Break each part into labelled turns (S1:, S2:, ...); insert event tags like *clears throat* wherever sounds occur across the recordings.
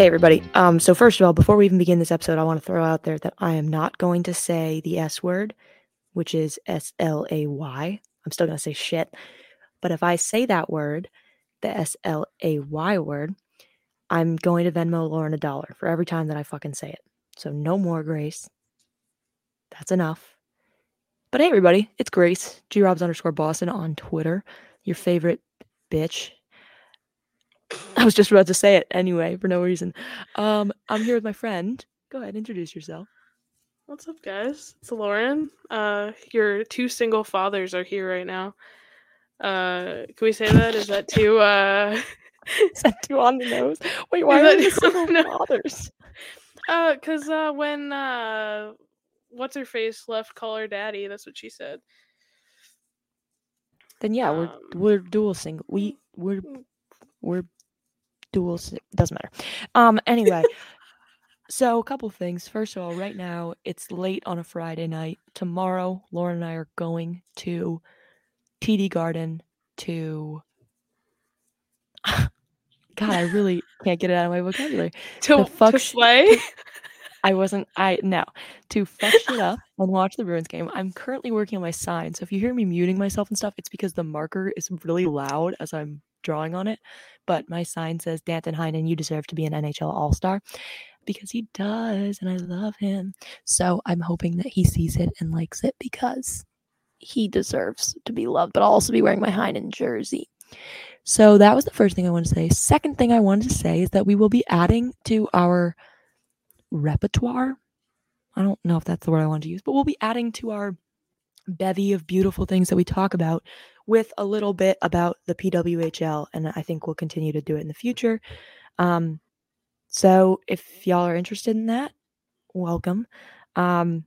S1: Hey everybody. Um, so first of all, before we even begin this episode, I want to throw out there that I am not going to say the S word, which is S L A Y. I'm still gonna say shit. But if I say that word, the S L A Y word, I'm going to Venmo Lauren a dollar for every time that I fucking say it. So no more Grace. That's enough. But hey everybody, it's Grace, G Robs underscore Boston on Twitter. Your favorite bitch. I was just about to say it anyway for no reason. Um, I'm here with my friend. Go ahead, introduce yourself.
S2: What's up, guys? It's Lauren. Uh, your two single fathers are here right now. Uh, can we say that? Is that too? Uh, *laughs*
S1: Is that too on the nose? Wait, *laughs* why
S2: Is
S1: are
S2: too
S1: single fathers?
S2: uh, cause uh, when uh, what's her face left, call her daddy. That's what she said.
S1: Then yeah, we're
S2: Um,
S1: we're dual single. We we're we're dual. Doesn't matter. Um. Anyway, *laughs* so a couple things. First of all, right now it's late on a Friday night. Tomorrow, Lauren and I are going to TD Garden to. *laughs* God, I really can't get it out of my vocabulary. *laughs*
S2: To,
S1: The fuck
S2: to slay.
S1: I wasn't. I no to fuck shit up and watch the Bruins game. I'm currently working on my sign, so if you hear me muting myself and stuff, it's because the marker is really loud as I'm drawing on it. But my sign says Danton Heinen, you deserve to be an NHL All Star, because he does, and I love him. So I'm hoping that he sees it and likes it because he deserves to be loved. But I'll also be wearing my Heinen jersey. So that was the first thing I wanted to say. Second thing I wanted to say is that we will be adding to our repertoire. I don't know if that's the word I wanted to use, but we'll be adding to our bevy of beautiful things that we talk about with a little bit about the PWHL, and I think we'll continue to do it in the future. Um, so if y'all are interested in that, welcome. Um,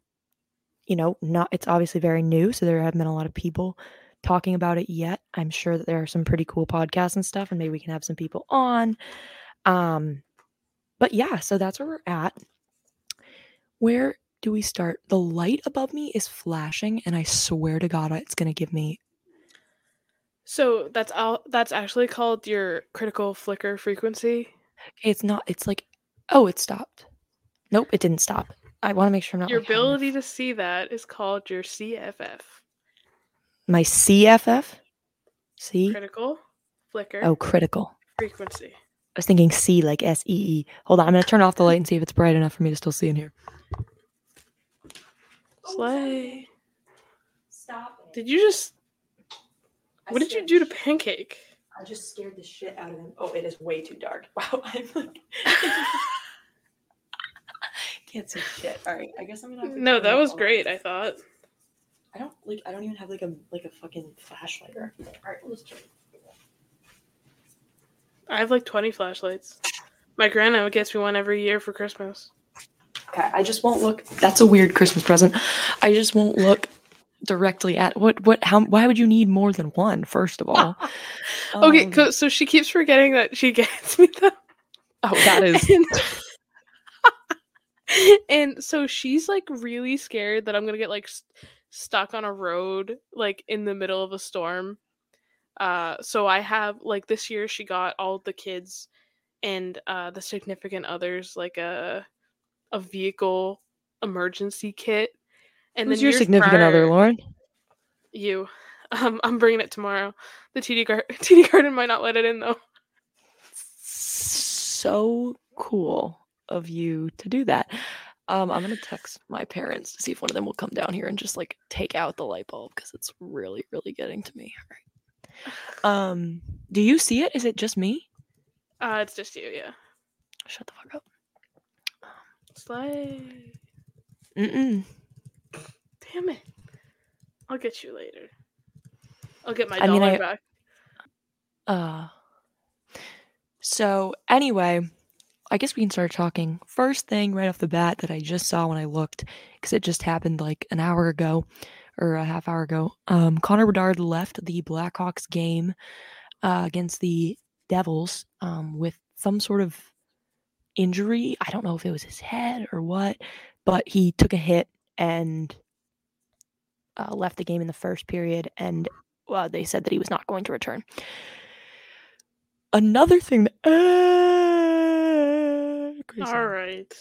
S1: you know, not it's obviously very new, so there haven't been a lot of people talking about it yet. I'm sure that there are some pretty cool podcasts and stuff, and maybe we can have some people on. Um, but yeah, so that's where we're at. Where do we start? The light above me is flashing, and I swear to God, it's gonna give me.
S2: So that's all. That's actually called your critical flicker frequency.
S1: It's not. It's like, oh, it stopped. Nope, it didn't stop. I want to make sure I'm not.
S2: Your
S1: like,
S2: ability to see that is called your CFF,
S1: my CFF. C.
S2: critical flicker
S1: Oh, critical.
S2: frequency.
S1: I was thinking C like S E E. Hold on, I'm gonna turn off the light and see if it's bright enough for me to still see in here.
S2: Oh, Slay.
S1: Stop.
S2: Did you just? What did you do to Pancake?
S1: I just scared the shit out of him. Oh, it is way too dark. *laughs* Wow, I'm like *laughs* can't see shit. All right, I guess I'm gonna.
S2: No, that was great. I thought.
S1: I don't like. I don't even have like a like a fucking flashlight or. All right, just turn.
S2: I have like 20 flashlights. My grandma gets me one every year for Christmas.
S1: Okay, I just won't look. That's a weird Christmas present. I just won't look directly at what what how why would you need more than one first of all *laughs*
S2: Okay,
S1: Um,
S2: so she keeps forgetting that she *laughs* gets me them.
S1: oh that is *laughs*
S2: And, and so she's like really scared that I'm gonna get like st- stuck on a road like in the middle of a storm. Uh, so I have like this year she got all the kids and uh the significant others like a a vehicle emergency kit. And
S1: who's
S2: then
S1: your significant other
S2: prior-
S1: lauren
S2: You. *laughs* Um, I'm bringing it tomorrow. The TD, gar- *laughs* TD Garden might not let it in though.
S1: so cool of you to do that um i'm gonna text my parents to see if one of them will come down here and just like take out the light bulb because it's really really getting to me All right. *sighs* um do you see it is it just me
S2: Uh, it's just you, yeah.
S1: shut the fuck up
S2: Slay.
S1: Mm-mm.
S2: Damn it. I'll get you later. I'll get my
S1: I
S2: dollar
S1: mean, I-
S2: back.
S1: Uh so anyway, I guess we can start talking. First thing right off the bat that I just saw when I looked, because it just happened like an hour ago or a half hour ago. Um, Connor Bedard left the Blackhawks game uh, against the Devils um, with some sort of injury. I don't know if it was his head or what, but he took a hit and uh, left the game in the first period, and uh, they said that he was not going to return. Another thing that uh, Crazy.
S2: All right.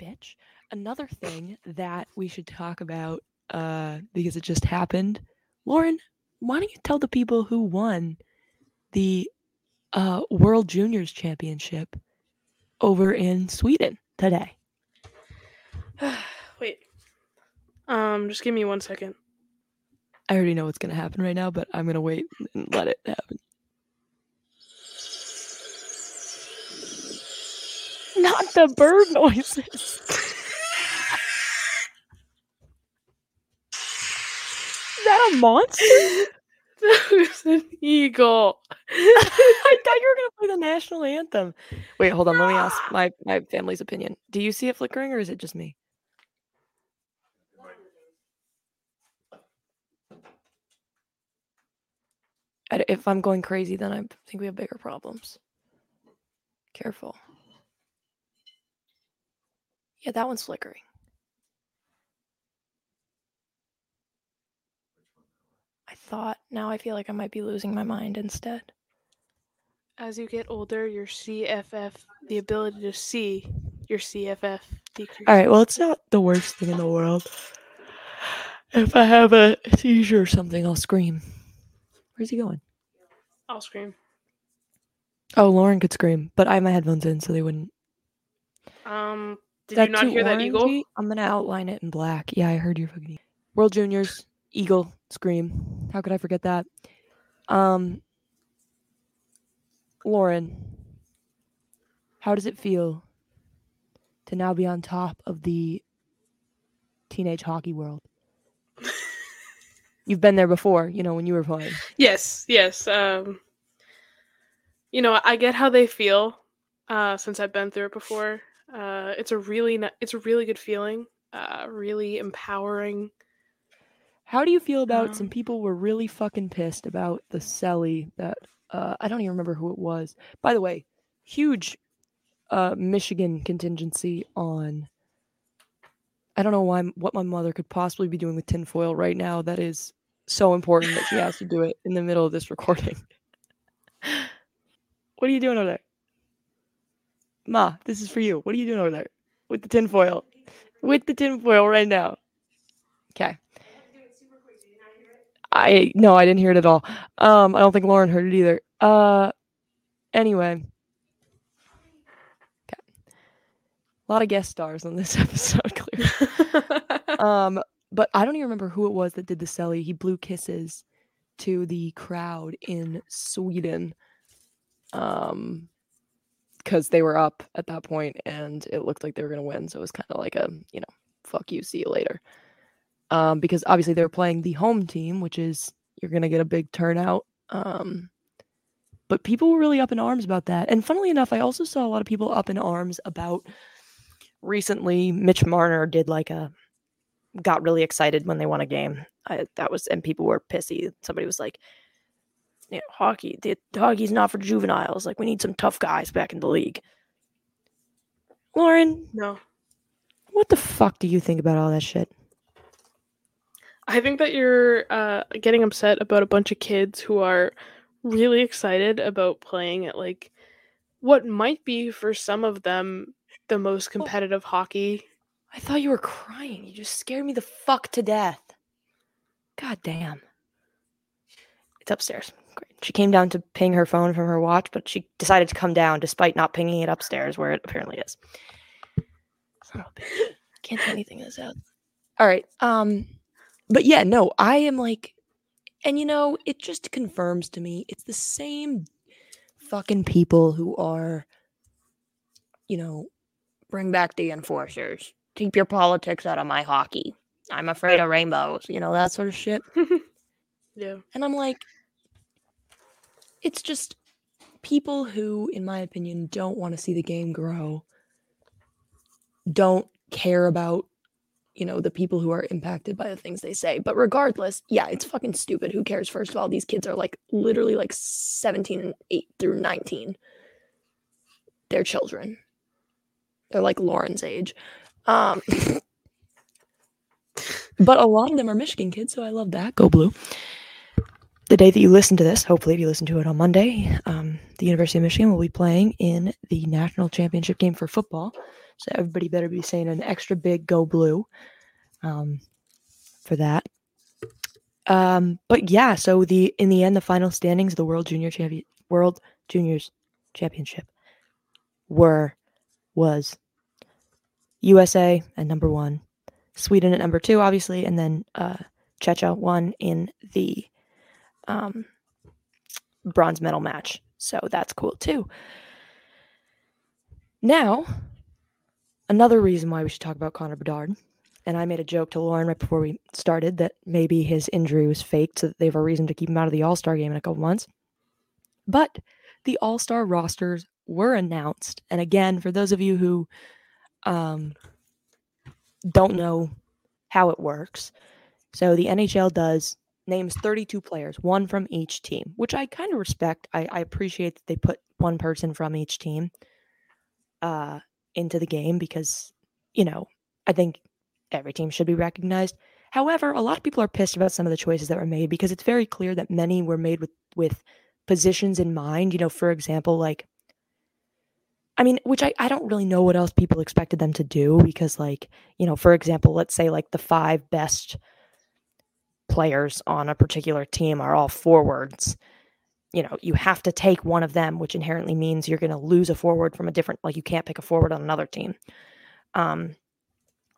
S1: bitch. Another thing that we should talk about, uh, because it just happened. Lauren, why don't you tell the people who won the uh, World Juniors Championship over in Sweden today? *sighs*
S2: Wait. Um, just give me one second.
S1: I already know what's gonna happen right now, but I'm gonna wait and let it happen. Not the bird noises. *laughs* Is that a monster? *laughs*
S2: an eagle. *laughs*
S1: I thought you were gonna play the national anthem. Wait, hold on. Let me ask *gasps* my my family's opinion. Do you see it flickering, or is it just me? If I'm going crazy, then I think we have bigger problems. Careful. Yeah, that one's flickering. Thought. Now I feel like I might be losing my mind instead.
S2: As you get older, your CFF, the ability to see your CFF decreases.
S1: All right. Well, it's not the worst thing in the world. If I have a seizure or something, I'll scream. Where's he going?
S2: I'll scream.
S1: Oh, Lauren could scream, but I have my headphones in, so they wouldn't.
S2: Um, did
S1: That
S2: you not
S1: too
S2: hear that eagle?
S1: I'm gonna outline it in black. Yeah, I heard your fucking World Juniors Eagle scream. How could I forget that? Um, Lauren, how does it feel to now be on top of the teenage hockey world? You've been there before, you know, when you were playing.
S2: Yes, yes. Um, you know, I get how they feel. Uh, since I've been through it before, uh, it's a really, it's a really good feeling. Uh, really empowering.
S1: How do you feel about some
S2: Um,
S1: people were really fucking pissed about the Selly that uh, I don't even remember who it was. By the way, huge uh, Michigan contingency on. I don't know why what my mother could possibly be doing with tinfoil right now. That is so important that she has to do it in the middle of this recording. *laughs* what are you doing over there, Ma? This is for you. What are you doing over there with the tinfoil? With the tinfoil right now. Okay. I no, I didn't hear it at all. Um, I don't think Lauren heard it either. Uh, anyway, okay. A lot of guest stars on this *laughs* episode, clearly. *laughs* um, but I don't even remember who it was that did the celly. He blew kisses to the crowd in Sweden. Um, because they were up at that point and it looked like they were gonna win, so it was kind of like a you know, fuck you, see you later um, because obviously they're playing the home team, which is you're gonna get a big turnout. Um, but people were really up in arms about that. And funnily enough, I also saw a lot of people up in arms about recently. Mitch Marner did like a got really excited when they won a game. I, that was and people were pissy. Somebody was like, "You know, hockey, the hockey's not for juveniles. Like we need some tough guys back in the league." Lauren,
S2: no,
S1: what the fuck do you think about all that shit?
S2: I think that you're uh, getting upset about a bunch of kids who are really excited about playing at like what might be for some of them the most competitive hockey.
S1: I thought you were crying. You just scared me the fuck to death. God damn. It's upstairs. Great. She came down to ping her phone from her watch, but she decided to come down despite not pinging it upstairs where it apparently is. Son of a bitch. Can't do anything in this house. All right. Um, but yeah, no, I am like, and you know, it just confirms to me it's the same fucking people who are, you know, bring back the enforcers. Keep your politics out of my hockey. I'm afraid of rainbows, you know, that sort of shit. *laughs*
S2: yeah.
S1: And I'm like, it's just people who, in my opinion, don't want to see the game grow, don't care about, you know, the people who are impacted by the things they say. But regardless, yeah, it's fucking stupid. Who cares? First of all, these kids are like literally like 17 and 8 through 19. They're children. They're like Lauren's age. Um, *laughs* but a lot of them are Michigan kids, so I love that. Go blue the day that you listen to this, hopefully, if you listen to it on Monday, um, the University of Michigan will be playing in the national championship game for football. So everybody better be saying an extra big go blue um, for that. Um, but yeah, so the in the end, the final standings of the World Junior Champion World Juniors Championship were was USA at number one, Sweden at number two, obviously, and then uh, Czechia won in the um, bronze medal match. So that's cool too. Now, another reason why we should talk about Connor Bedard, and I made a joke to Lauren right before we started that maybe his injury was faked so that they have a reason to keep him out of the All Star game in a couple months. But the All Star rosters were announced. And again, for those of you who um, don't know how it works, so the NHL does names 32 players, one from each team, which I kind of respect. I, I, appreciate that they put one person from each team uh, into the game because, you know, I think every team should be recognized. However, a lot of people are pissed about some of the choices that were made because it's very clear that many were made with with positions in mind. You know, for example, like I mean, which I, I don't really know what else people expected them to do because, like, you know, for example, let's say like the five best players on a particular team are all forwards, you know, you have to take one of them, which inherently means you're going to lose a forward from a different, like, you can't pick a forward on another team. Um,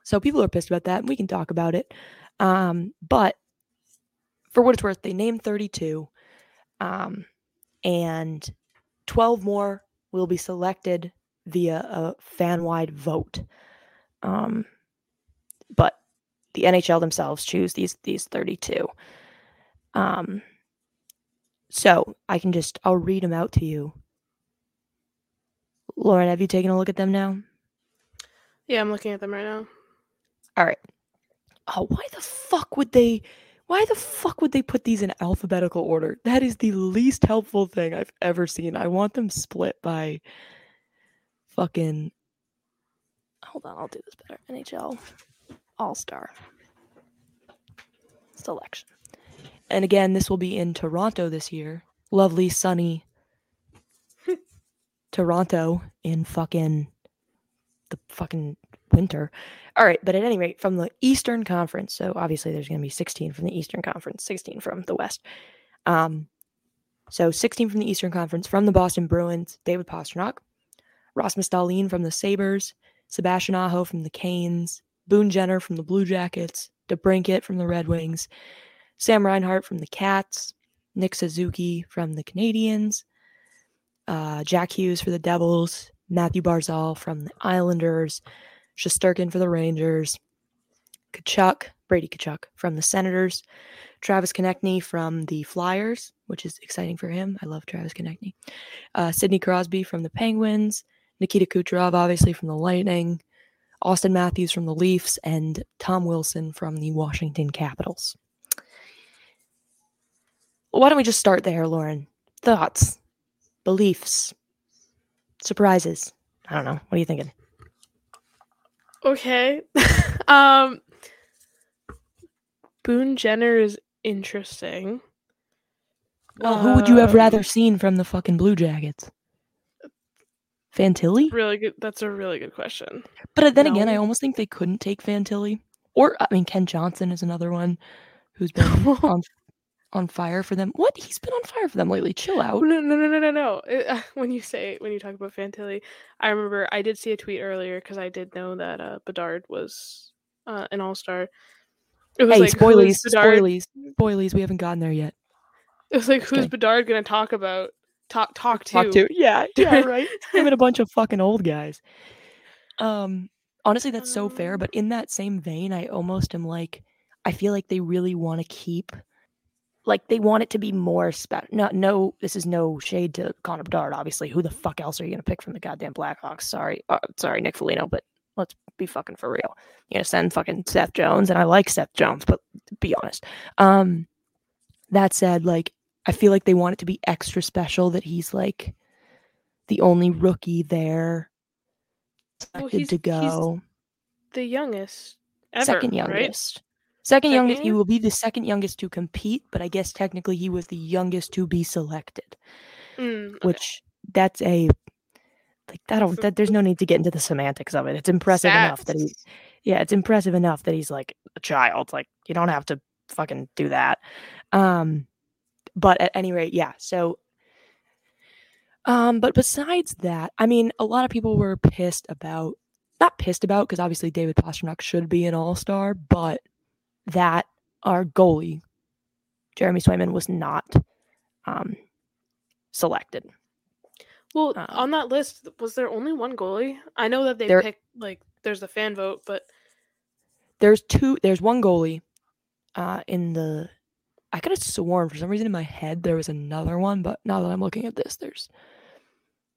S1: so people are pissed about that, and we can talk about it. Um, but for what it's worth, they named 32, um, and 12 more will be selected via a fan wide vote. Um, but the NHL themselves choose these these 32. Um, so I can just I'll read them out to you. Lauren, have you taken a look at them now?
S2: Yeah, I'm looking at them right now.
S1: All right. Oh, why the fuck would they? Why the fuck would they put these in alphabetical order? That is the least helpful thing I've ever seen. I want them split by fucking. Hold on, I'll do this better. NHL All Star selection. And again, this will be in Toronto this year. Lovely, sunny *laughs* Toronto in fucking the fucking winter. All right, but at any rate, from the Eastern Conference, so obviously there's going to be 16 from the Eastern Conference, 16 from the West. Um, so 16 from the Eastern Conference from the Boston Bruins, David Pastrnak, Rasmus Dahlin from the Sabres, Sebastian Aho from the Canes, Boone Jenner from the Blue Jackets, DeBrincat from the Red Wings, Sam Reinhart from the Cats, Nick Suzuki from the Canadians, uh, Jack Hughes for the Devils, Mathew Barzal from the Islanders, Shesterkin for the Rangers, Tkachuk, Brady Tkachuk from the Senators, Travis Konecny from the Flyers, which is exciting for him. I love Travis Konecny. Uh, Sidney Crosby from the Penguins, Nikita Kucherov, obviously from the Lightning, Austin Matthews from the Leafs, and Tom Wilson from the Washington Capitals. Why don't we just start there, Lauren? Thoughts, beliefs, surprises. I don't know. What are you thinking?
S2: Okay. *laughs* um Boone Jenner is interesting.
S1: Well, who would you have rather um, seen from the fucking Blue Jackets? Fantilli?
S2: Really good. That's a really good question.
S1: But uh, then no. again, I almost think they couldn't take Fantilli. Or I mean, Kent Johnson is another one who's been *laughs* on on fire for them. What? He's been on fire for them lately. Chill out.
S2: No, no, no, no, no, no. It, uh, *laughs* when you say when you talk about Fantilli, I remember I did see a tweet earlier because I did know that uh, Bedard was uh, an All Star.
S1: It was hey, like, spoilies, spoilies, spoilies. We haven't gotten there yet. *laughs*
S2: It was like, who's okay. Bedard gonna talk about? Talk, talk to?
S1: Talk to? Yeah, *laughs* yeah, right. Him and a bunch of fucking old guys. Um, honestly, that's so fair. But in that same vein, I almost am like, I feel like they really want to keep like they want it to be more special. No, no, this is no shade to Connor Bedard. Obviously, who the fuck else are you gonna pick from the goddamn Blackhawks? Sorry, uh, sorry, Nick Foligno, but let's be fucking for real. You're gonna send fucking Seth Jones, and I like Seth Jones, but be honest. Um, that said, like I feel like they want it to be extra special that he's like the only rookie there
S2: well, to go. the youngest, ever,
S1: second youngest. Right? Second, second youngest, he will be the second youngest to compete, but I guess technically he was the youngest to be selected.
S2: Mm, okay.
S1: Which that's a like I don't that there's no need to get into the semantics of it. It's impressive enough that he yeah, it's impressive enough that he's like a child. Like you don't have to fucking do that. Um but at any rate, yeah. So um but besides that, I mean, a lot of people were pissed about not pissed about because obviously David Pastrnak should be an all-star, but that our goalie Jeremy Swayman was not um selected.
S2: Well,
S1: Um,
S2: on that list, was there only one goalie? I know that they
S1: There-
S2: picked like there's a fan vote, but
S1: there's two there's one goalie uh in the I could have sworn for some reason in my head there was another one, but now that I'm looking at this, there's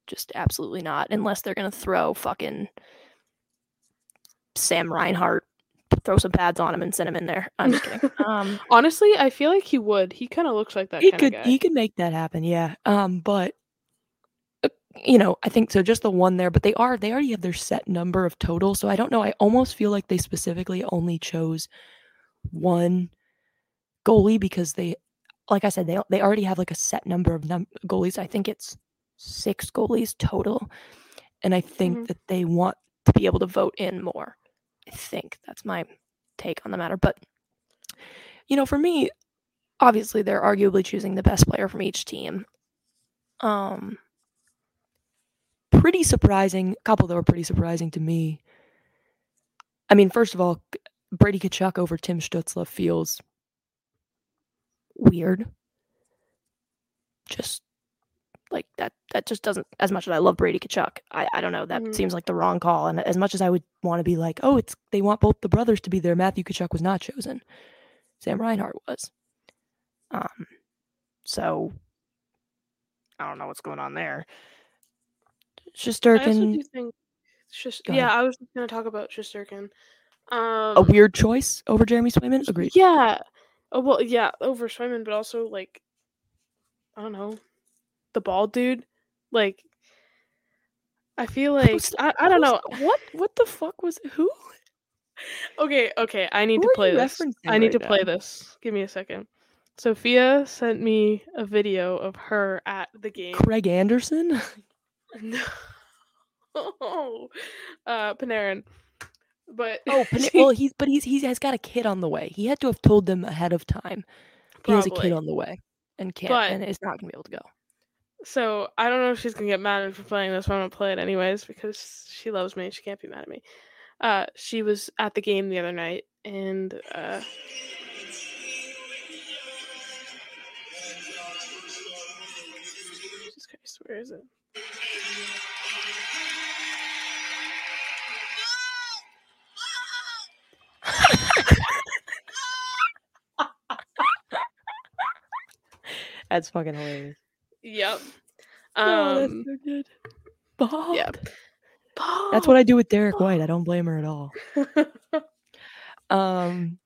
S1: just absolutely not, unless they're gonna throw fucking Sam Reinhart, throw some pads on him and send him in there. I'm just kidding. *laughs* Um
S2: honestly, I feel like he would. He kind of looks like that
S1: he could
S2: guy.
S1: he could make that happen, yeah. Um, but uh, you know, I think so. Just the one there, but they are they already have their set number of total. So I don't know. I almost feel like they specifically only chose one goalie because they, like I said, they they already have like a set number of num- goalies. I think it's six goalies total, and I think
S2: Mhm.
S1: that they want to be able to vote in more. I think that's my take on the matter. But you know, for me, obviously they're arguably choosing the best player from each team. Um pretty surprising, a couple that were pretty surprising to me. I mean, first of all, Brady Tkachuk over Tim Stützle feels weird. Just like that that just doesn't as much as I love Brady Tkachuk. I, I don't know, that
S2: Mhm.
S1: seems like the wrong call. And as much as I would want to be like, oh, it's they want both the brothers to be there, Matthew Tkachuk was not chosen. Sam Reinhart was. Um, so I don't know what's going on there.
S2: Shesterkin, think. Yeah,
S1: ahead.
S2: I was just gonna talk about Shesterkin. Um,
S1: a weird choice over Jeremy Swayman. Agreed.
S2: Yeah. Oh well, yeah, over Swayman, but also like, I don't know, the bald dude. Like, I feel like
S1: Who's-
S2: I, I don't know.
S1: What what the fuck was who? *laughs*
S2: Okay, okay, I need
S1: Who
S2: to play this. I need
S1: right
S2: to play
S1: now?
S2: this. Give me a second. Sophia sent me a video of her at the game.
S1: Craig Anderson?
S2: No. Oh, *laughs* uh, Panarin. But
S1: Oh, Pana- *laughs* well, he's but he's he has got a kid on the way. He had to have told them ahead of time. He has a kid on the way and can't
S2: But-
S1: and is not gonna be able to go.
S2: So I don't know if she's gonna get mad for playing this, but I'm gonna play it anyways because she loves me. She can't be mad at me. Uh, she was at the game the other night, and uh, Jesus Christ, where is it? *laughs*
S1: That's fucking hilarious.
S2: Yep.
S1: oh, that's
S2: Um,
S1: so good. Bob.
S2: yeah.
S1: That's what I do with Derek White. I don't blame her at all. *laughs* Um,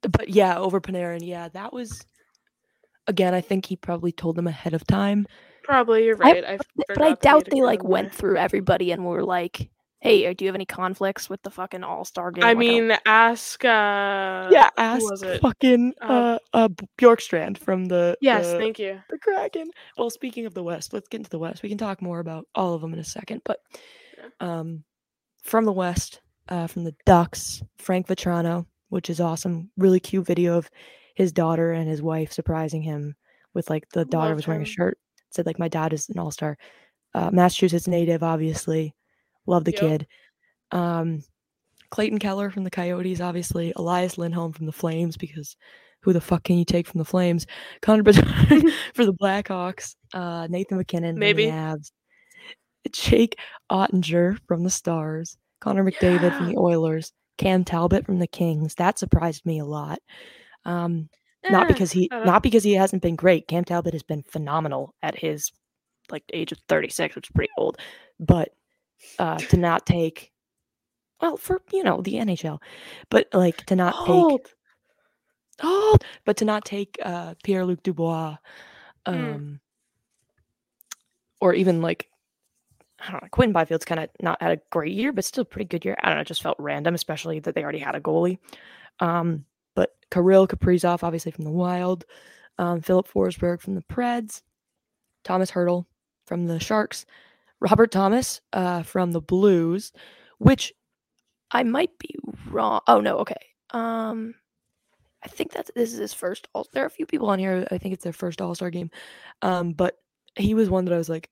S1: but yeah, over Panarin, yeah, that was. Again, I think he probably told them ahead of time.
S2: Probably you're
S1: I-
S2: right. I,
S1: But I
S2: forgot that he
S1: doubt
S2: had
S1: they like went through everybody and were like, "Hey, uh, do you have any conflicts with the fucking All Star game?"
S2: I
S1: Like, don't-
S2: mean, ask. Uh,
S1: yeah, ask
S2: was it?
S1: fucking
S2: Um,
S1: uh, uh Bjorkstrand from the
S2: Yes,
S1: the,
S2: thank you.
S1: the Kraken. Well, speaking of the West, let's get into the West. We can talk more about all of them in a second, but
S2: Yeah.
S1: um, from the West, uh, from the Ducks, Frank Vatrano, which is awesome. Really cute video of his daughter and his wife surprising him with like the daughter
S2: Love
S1: was wearing a shirt said like my dad is an all star. Uh, Massachusetts native, obviously. Love the
S2: Yep.
S1: kid. Um, Clayton Keller from the Coyotes, obviously. Elias Lindholm from the Flames, because who the fuck can you take from the Flames? Connor Bedard *laughs* *laughs* for the Blackhawks. Uh, Nathan MacKinnon
S2: Maybe.
S1: from the Avs. Jake Oettinger from the Stars. Connor McDavid from the Oilers. Cam Talbot from the Kings. That surprised me a lot. Um, not
S2: Eh,
S1: because he
S2: I
S1: not because he hasn't been great. Cam Talbot has been phenomenal at his like age of 36, which is pretty old. But uh to not take well for you know the NHL, but like to not take
S2: Old.
S1: oh, but to not take uh Pierre Luc Dubois, um,
S2: Mm.
S1: or even like I don't know, Quinn Byfield's kind of not had a great year, but still a pretty good year. I don't know, it just felt random, especially that they already had a goalie. Um, but Kirill Kaprizov, obviously from the Wild, um, Filip Forsberg from the Preds, Tomas Hertl from the Sharks, Robert Thomas uh, from the Blues, which I might be wrong. Oh no, okay. Um, I think that's this is his first all. There are a few people on here. I think it's their first All Star game, um, but he was one that I was like,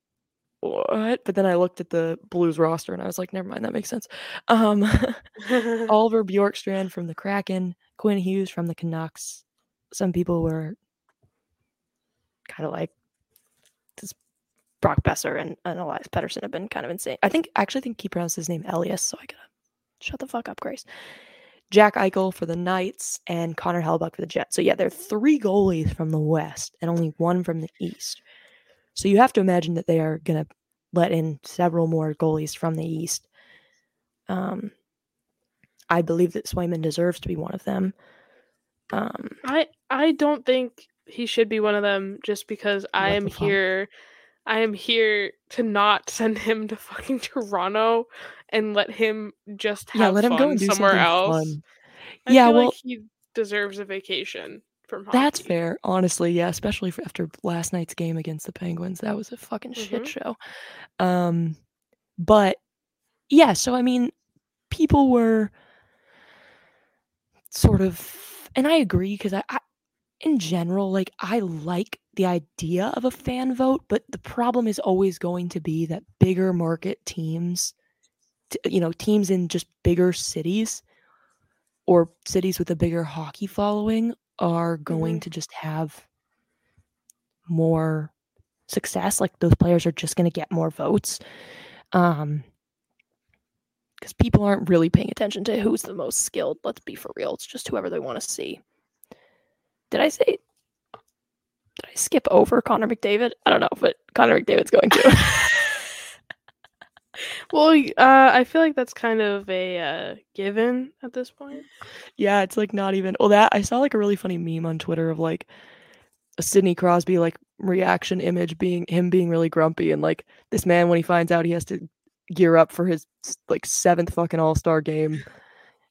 S1: what? But then I looked at the Blues roster and I was like, never mind, that makes sense. Um, *laughs* *laughs* Oliver Bjorkstrand from the Kraken, Quinn Hughes from the Canucks. Some people were kind of like Brock Boeser and, and Elias Pettersson have been kind of insane. I think actually I think he pronounced his name Elias, so I gotta shut the fuck up, Grace. Jack Eichel for the Knights and Connor Hellebuyck for the Jets. So yeah, there are three goalies from the West and only one from the East. So you have to imagine that they are gonna let in several more goalies from the East. Um, I believe that Swayman deserves to be one of them. Um,
S2: I I don't think he should be one of them just because I am here. I am here to not send him to fucking *laughs* Toronto and let him just have
S1: yeah, let him go and do
S2: somewhere else.
S1: fun. Yeah, well-
S2: like he deserves a vacation from hockey.
S1: That's fair, honestly. Yeah, especially for after last night's game against the Penguins, that was a fucking shit
S2: Mhm.
S1: show. Um, but yeah, so I mean, people were sort of, and I agree because I, I, in general, like I like the idea of a fan vote, but the problem is always going to be that bigger market teams, you know, teams in just bigger cities or cities with a bigger hockey following are going
S2: Mhm.
S1: to just have more success like those players are just going to get more votes um because people aren't really paying attention to who's the most skilled let's be for real it's just whoever they want to see did i say did i skip over connor mcdavid i don't know but connor mcdavid's going to *laughs*
S2: Well, uh, I feel like that's kind of a uh, given at this point.
S1: yeah it's like not even well that i saw like a really funny meme on twitter of like a sidney crosby like reaction image being him being really grumpy and like this man when he finds out he has to gear up for his like seventh fucking all-star game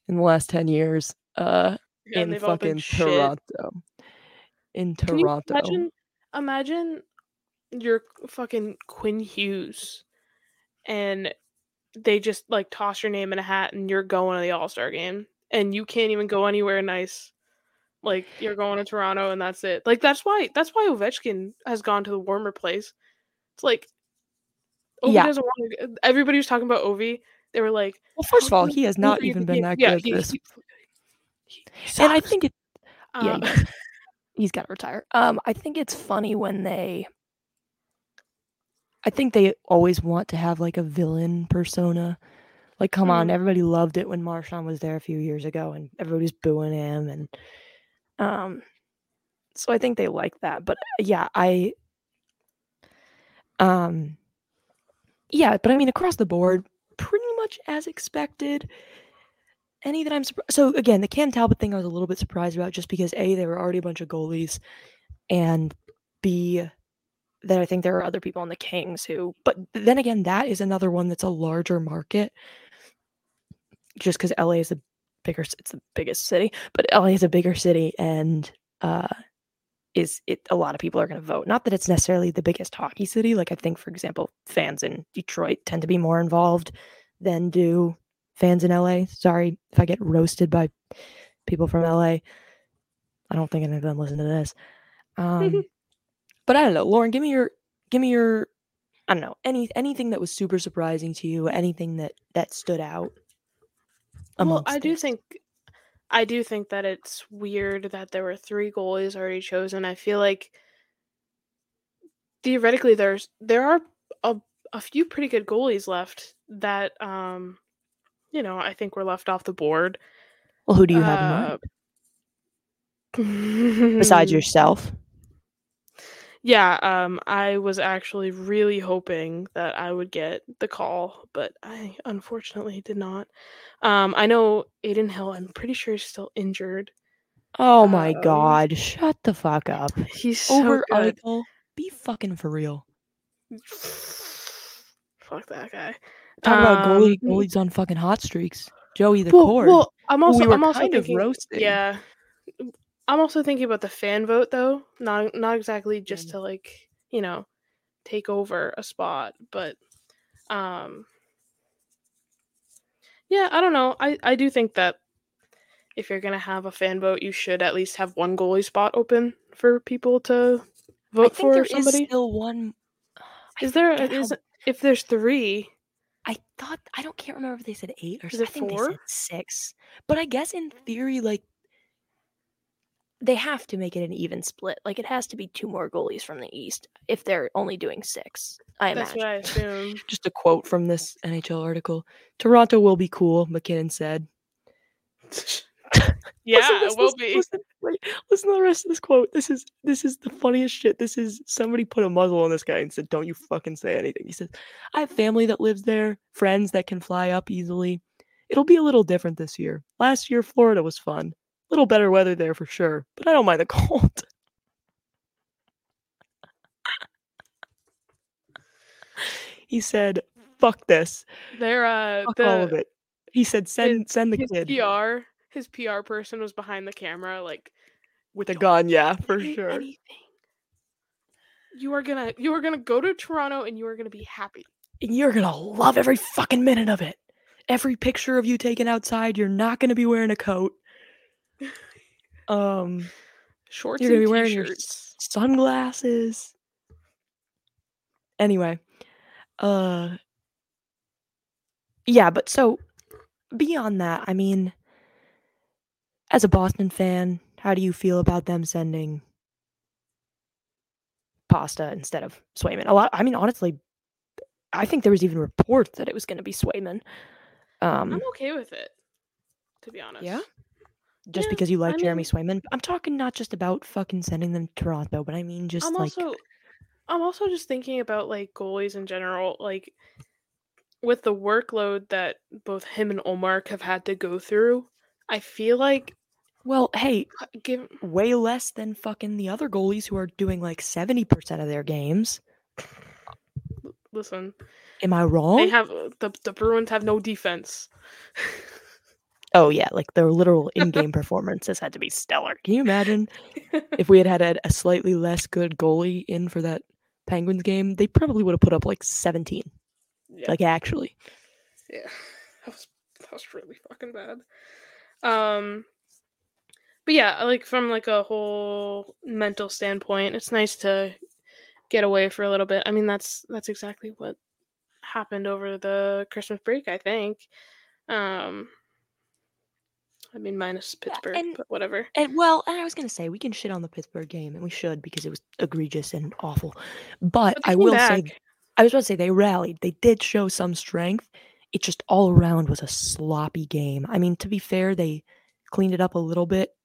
S1: in the last 10 years uh
S2: Yeah,
S1: in
S2: they've all been
S1: fucking
S2: shit.
S1: Toronto in
S2: Can you
S1: toronto
S2: imagine? Imagine you're fucking Quinn Hughes, and they just like toss your name in a hat, and you're going to the All Star game, and you can't even go anywhere nice. Like you're going to Toronto, and that's it. Like that's why that's why Ovechkin has gone to the warmer place. It's like Ovi
S1: Yeah.
S2: doesn't want to. Everybody was talking about Ovi. They were like,
S1: well first of all he has not even been that
S2: Yeah,
S1: good
S2: he-
S1: this
S2: he- he
S1: and i think it yeah,
S2: Um,
S1: yeah. *laughs* he's got to retire. Um, I think it's funny when they. I think they always want to have like a villain persona. Like, come on,
S2: Mhm.
S1: everybody loved it when Marchand was there a few years ago, and everybody's booing him, and um, so I think they like that. But yeah, I, um, yeah, but I mean across the board, pretty much as expected. Any that I'm surprised. So again, the Cam Talbot thing, I was a little bit surprised about, just because a there were already a bunch of goalies, and b that I think there are other people on the Kings who. But then again, that is another one that's a larger market, just because LA is a bigger. It's the biggest city, but LA is a bigger city, and uh, is it a lot of people are going to vote. Not that it's necessarily the biggest hockey city. Like I think, for example, fans in Detroit tend to be more involved than do fans in LA. Sorry if I get roasted by people from LA. I don't think any of them listen to this. Um, *laughs* but I don't know, Lauren. Give me your, give me your, I don't know, any anything that was super surprising to you, anything that that stood out.
S2: well, I do think I do think that it's weird that there were three goalies already chosen. I feel like theoretically there's there are a, a few pretty good goalies left that um you know, I think we're left off the board.
S1: Well, who do you have in mind
S2: Uh,
S1: besides *laughs* yourself?
S2: Yeah, um, I was actually really hoping that I would get the call, but I unfortunately did not. Um, I know Adin Hill, I'm pretty sure he's still injured.
S1: Oh my
S2: Um,
S1: God! Shut the fuck up. *laughs*
S2: He's so
S1: Over. Eichel, be fucking for real. *sighs*
S2: Fuck that guy.
S1: Talk about goalie
S2: Um,
S1: goalies on fucking hot streaks. Joey the
S2: well,
S1: cord.
S2: well, I'm also
S1: we were
S2: I'm also
S1: kind of
S2: thinking,
S1: roasting.
S2: yeah, I'm also thinking about the fan vote though. Not not exactly just
S1: Mm.
S2: to like you know take over a spot, but um yeah, I don't know. I I do think that if you're gonna have a fan vote, you should at least have one goalie spot open for people to
S1: I
S2: vote
S1: think
S2: for
S1: there is
S2: somebody.
S1: still one. I
S2: Is there
S1: forget how-
S2: is if there's three?
S1: I thought I don't can't remember if they said eight or
S2: Is
S1: I think they said six. But I guess in theory, like they have to make it an even split. Like it has to be two more goalies from the East if they're only doing six. I
S2: That's
S1: imagine.
S2: what I assume.
S1: Just a quote from this NHL article: "Toronto will be cool," MacKinnon said. *laughs*
S2: yeah,
S1: Listen,
S2: it will
S1: listen,
S2: be.
S1: Listen, wait, listen to the rest of this quote. This is this is the funniest shit. This is somebody put a muzzle on this guy and said, "Don't you fucking say anything." He says, "I have family that lives there, friends that can fly up easily. It'll be a little different this year. Last year, Florida was fun. Little better weather there for sure, but I don't mind the *laughs* cold." he said, "Fuck this.
S2: They're uh
S1: Fuck
S2: the
S1: all of it." He said, "Send send the kid
S2: PR his PR person was behind the camera like
S1: with a gun." Yeah, for sure.
S2: anything. You are gonna you are gonna go to Toronto and you are gonna be happy.
S1: and you're gonna love every fucking minute of it. Every picture of you taken outside, you're not gonna be wearing a coat. *laughs* Um,
S2: Shorts
S1: you're gonna be wearing your sunglasses. Anyway, uh, yeah, but so beyond that, I mean, as a Boston fan, how do you feel about them sending pasta instead of Swayman? A lot. I mean, honestly, I think there was even reports that it was going to be Swayman. Um,
S2: I'm okay with it, to be honest. Yeah.
S1: Just
S2: Yeah,
S1: because you like
S2: I
S1: Jeremy
S2: mean-
S1: Swayman. I'm talking not just about fucking sending them to Toronto, but I mean just
S2: I'm
S1: like
S2: also I'm also just thinking about like goalies in general, like with the workload that both him and Ullmark have had to go through. I feel like
S1: well, hey,
S2: give
S1: way less than fucking the other goalies who are doing like 70% of their games.
S2: listen,
S1: Am I wrong?
S2: they have uh, the the Bruins have no defense. *laughs*
S1: oh yeah, like their literal in-game performances had to be stellar. Can you imagine if we had had a, a slightly less good goalie in for that Penguins game? They probably would have put up like 17.
S2: yeah,
S1: Like actually.
S2: yeah, that was that was really fucking bad. Um, but yeah, like from like a whole mental standpoint, it's nice to get away for a little bit. I mean, that's that's exactly what happened over the Christmas break. I think. Um, I mean, minus Pittsburgh,
S1: and-
S2: but whatever.
S1: And well, and I was gonna say we can shit on the Pittsburgh game, and we should because it was egregious and awful. But
S2: But
S1: I will say. I was about to say they rallied. They did show some strength. It just all around was a sloppy game. I mean, to be fair, they cleaned it up a little bit.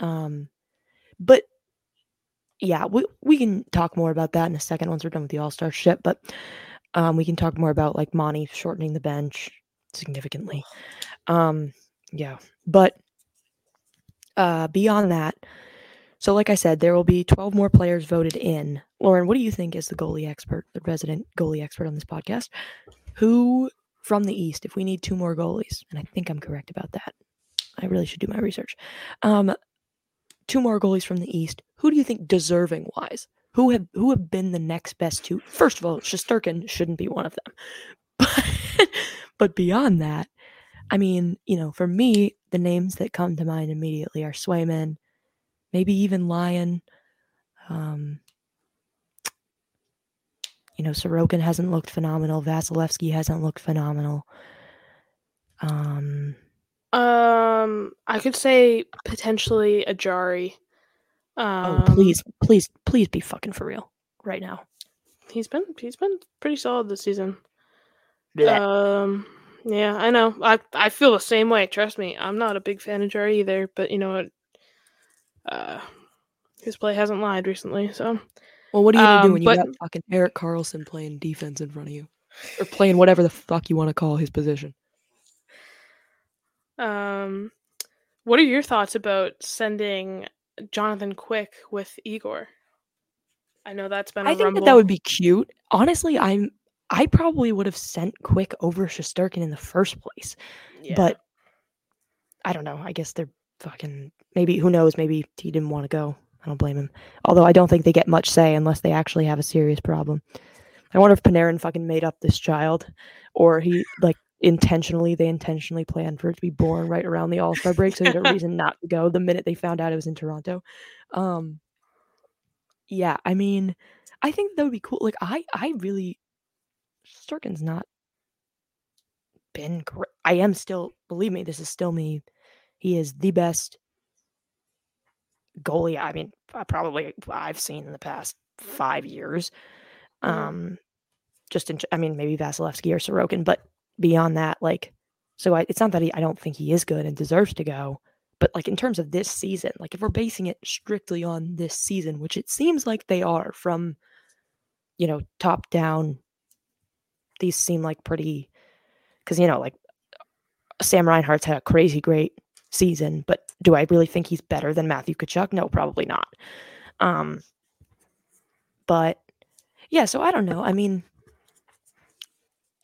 S1: Um, but yeah, we we can talk more about that in a second once we're done with the All Star shit. But um, we can talk more about like Monty shortening the bench significantly. Um, yeah, but uh, beyond that, so like I said, there will be 12 more players voted in. Lauren, what do you think is the goalie expert, the resident goalie expert on this podcast? Who from the East, if we need two more goalies, and I think I'm correct about that. I really should do my research. Um, two more goalies from the East. Who do you think deserving wise? Who have who have been the next best two? First of all, Shesterkin shouldn't be one of them. *laughs* But, but beyond that, I mean, you know, for me, the names that come to mind immediately are Swayman, maybe even Lyon. Um, you know, Sorokin hasn't looked phenomenal. Vasilevskiy hasn't looked phenomenal. Um,
S2: Um, I could say potentially a Jarry. Um,
S1: oh, please, please, please be fucking for real right now.
S2: he's been he's been pretty solid this season.
S1: Blech.
S2: Um, yeah, I know. I I feel the same way. Trust me, I'm not a big fan of Jarry either. But you know what? Uh, his play hasn't lied recently. So
S1: well, what are you gonna do
S2: um,
S1: when you
S2: but-
S1: got fucking Erik Karlsson playing defense in front of you, or playing whatever the fuck you want to call his position?
S2: Um, what are your thoughts about sending Jonathan Quick with Igor? I know that's been. I
S1: I think that that would be cute. Honestly, I'm. I probably would have sent Quick over Shesterkin in the first place. But I don't know. I guess they're fucking maybe who knows, maybe he didn't want to go. I don't blame him. Although I don't think they get much say unless they actually have a serious problem. I wonder if Panarin fucking made up this child, or he like intentionally they intentionally planned for it to be born right around the All Star break, so he had a reason not to go the minute they found out it was in Toronto. Um, yeah, I mean, I think that would be cool. Like, I I really Sturgeon's not been great. I am still believe me, this is still me. He is the best goalie. I mean, probably I've seen in the past five years.
S2: Mhm.
S1: Um, just in, I mean, maybe Vasilevskiy or Sorokin, but beyond that, like, so I, it's not that he, I don't think he is good and deserves to go, but like in terms of this season, like if we're basing it strictly on this season, which it seems like they are from, you know, top down, these seem like pretty, because you know, like Sam Reinhart's had a crazy great season, but do I really think he's better than Matthew Tkachuk? No, probably not. Um, but yeah, so I don't know. I mean,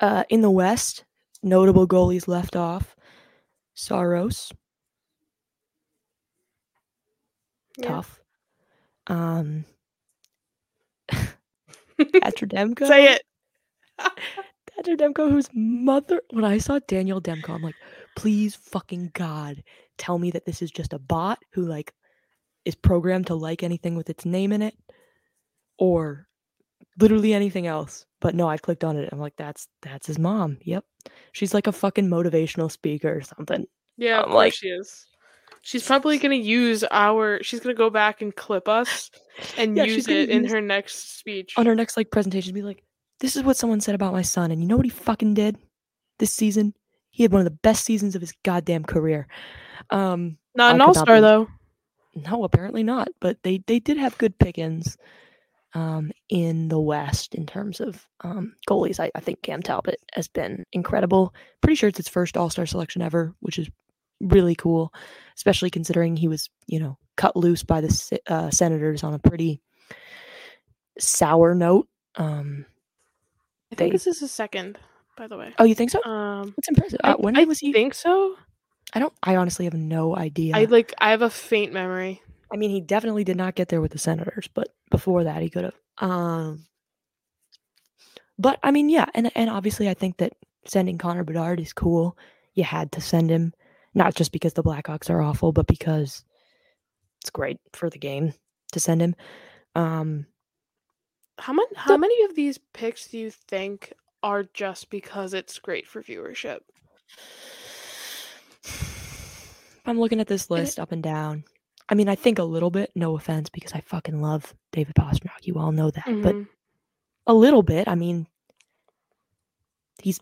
S1: uh, in the West, notable goalies left off. Saros,
S2: Yeah.
S1: tough. Um, *laughs* Thatcher Demko.
S2: Say it. *laughs*
S1: Thatcher Demko, whose mother. When I saw Daniel Demko, I'm like, please fucking God, tell me that this is just a bot who like is programmed to like anything with its name in it, or literally anything else. But no, I clicked on it. I'm like, that's that's his mom. Yep, she's like a fucking motivational speaker or something.
S2: Yeah, of
S1: I'm
S2: course
S1: like-
S2: she is. She's probably gonna use our. She's gonna go back and clip us and
S1: Yeah,
S2: use it in
S1: use-
S2: her next speech.
S1: on her next like presentation be like, this is what someone said about my son, and you know what he fucking did this season? He had one of the best seasons of his goddamn career. Um,
S2: Not an all star
S1: be-
S2: though.
S1: no, apparently not, but they they did have good pickings um in the West in terms of um goalies. I, I think Cam Talbot has been incredible. Pretty sure it's his first All Star selection ever, which is really cool, especially considering he was you know cut loose by the uh, Senators on a pretty sour note. Um,
S2: I think
S1: they-
S2: this is his second, by the way.
S1: oh, you think so?
S2: Um,
S1: That's impressive.
S2: I,
S1: Uh, when
S2: I
S1: was he?
S2: think so.
S1: I don't. I honestly have no idea.
S2: I like. I have a faint memory.
S1: I mean, he definitely did not get there with the Senators, but before that, he could have. Um, but I mean, yeah, and and obviously, I think that sending Connor Bedard is cool. You had to send him, not just because the Blackhawks are awful, but because it's great for the game to send him. Um,
S2: How many? How many of these picks do you think are just because it's great for viewership? *sighs*
S1: I'm looking at this
S2: it-
S1: list up and down. I mean, I think a little bit. No offense, because I fucking love David Pastrnak. You all know that, but
S2: Mhm.
S1: a little bit. I mean, he's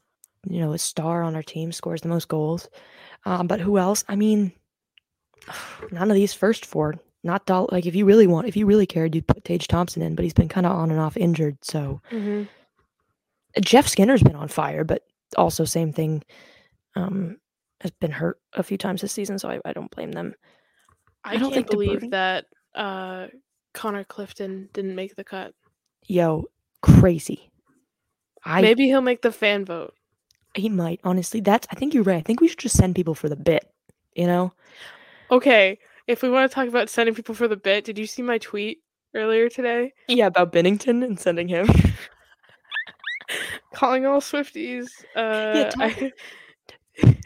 S1: you know a star on our team, scores the most goals. Um, but who else? I mean, *sighs* none of these first four. Not Dol- like if you really want, if you really cared, you'd put Tage Thompson in, but he's been kind of on and off injured. So
S2: Mhm.
S1: Jeff Skinner's been on fire, but also same thing. Um, has been hurt a few times this season, so I, I don't blame them.
S2: I,
S1: I don't
S2: can't believe that uh, Connor Clifton didn't make the cut.
S1: Yo, crazy. I
S2: Maybe he'll make the fan vote.
S1: he might honestly. That's I think you're right. I think we should just send people for the bit. You know.
S2: Okay, if we want to talk about sending people for the bit, did you see my tweet earlier today?
S1: Yeah, about Binnington and sending him. *laughs*
S2: Calling all Swifties. Uh, I- *laughs*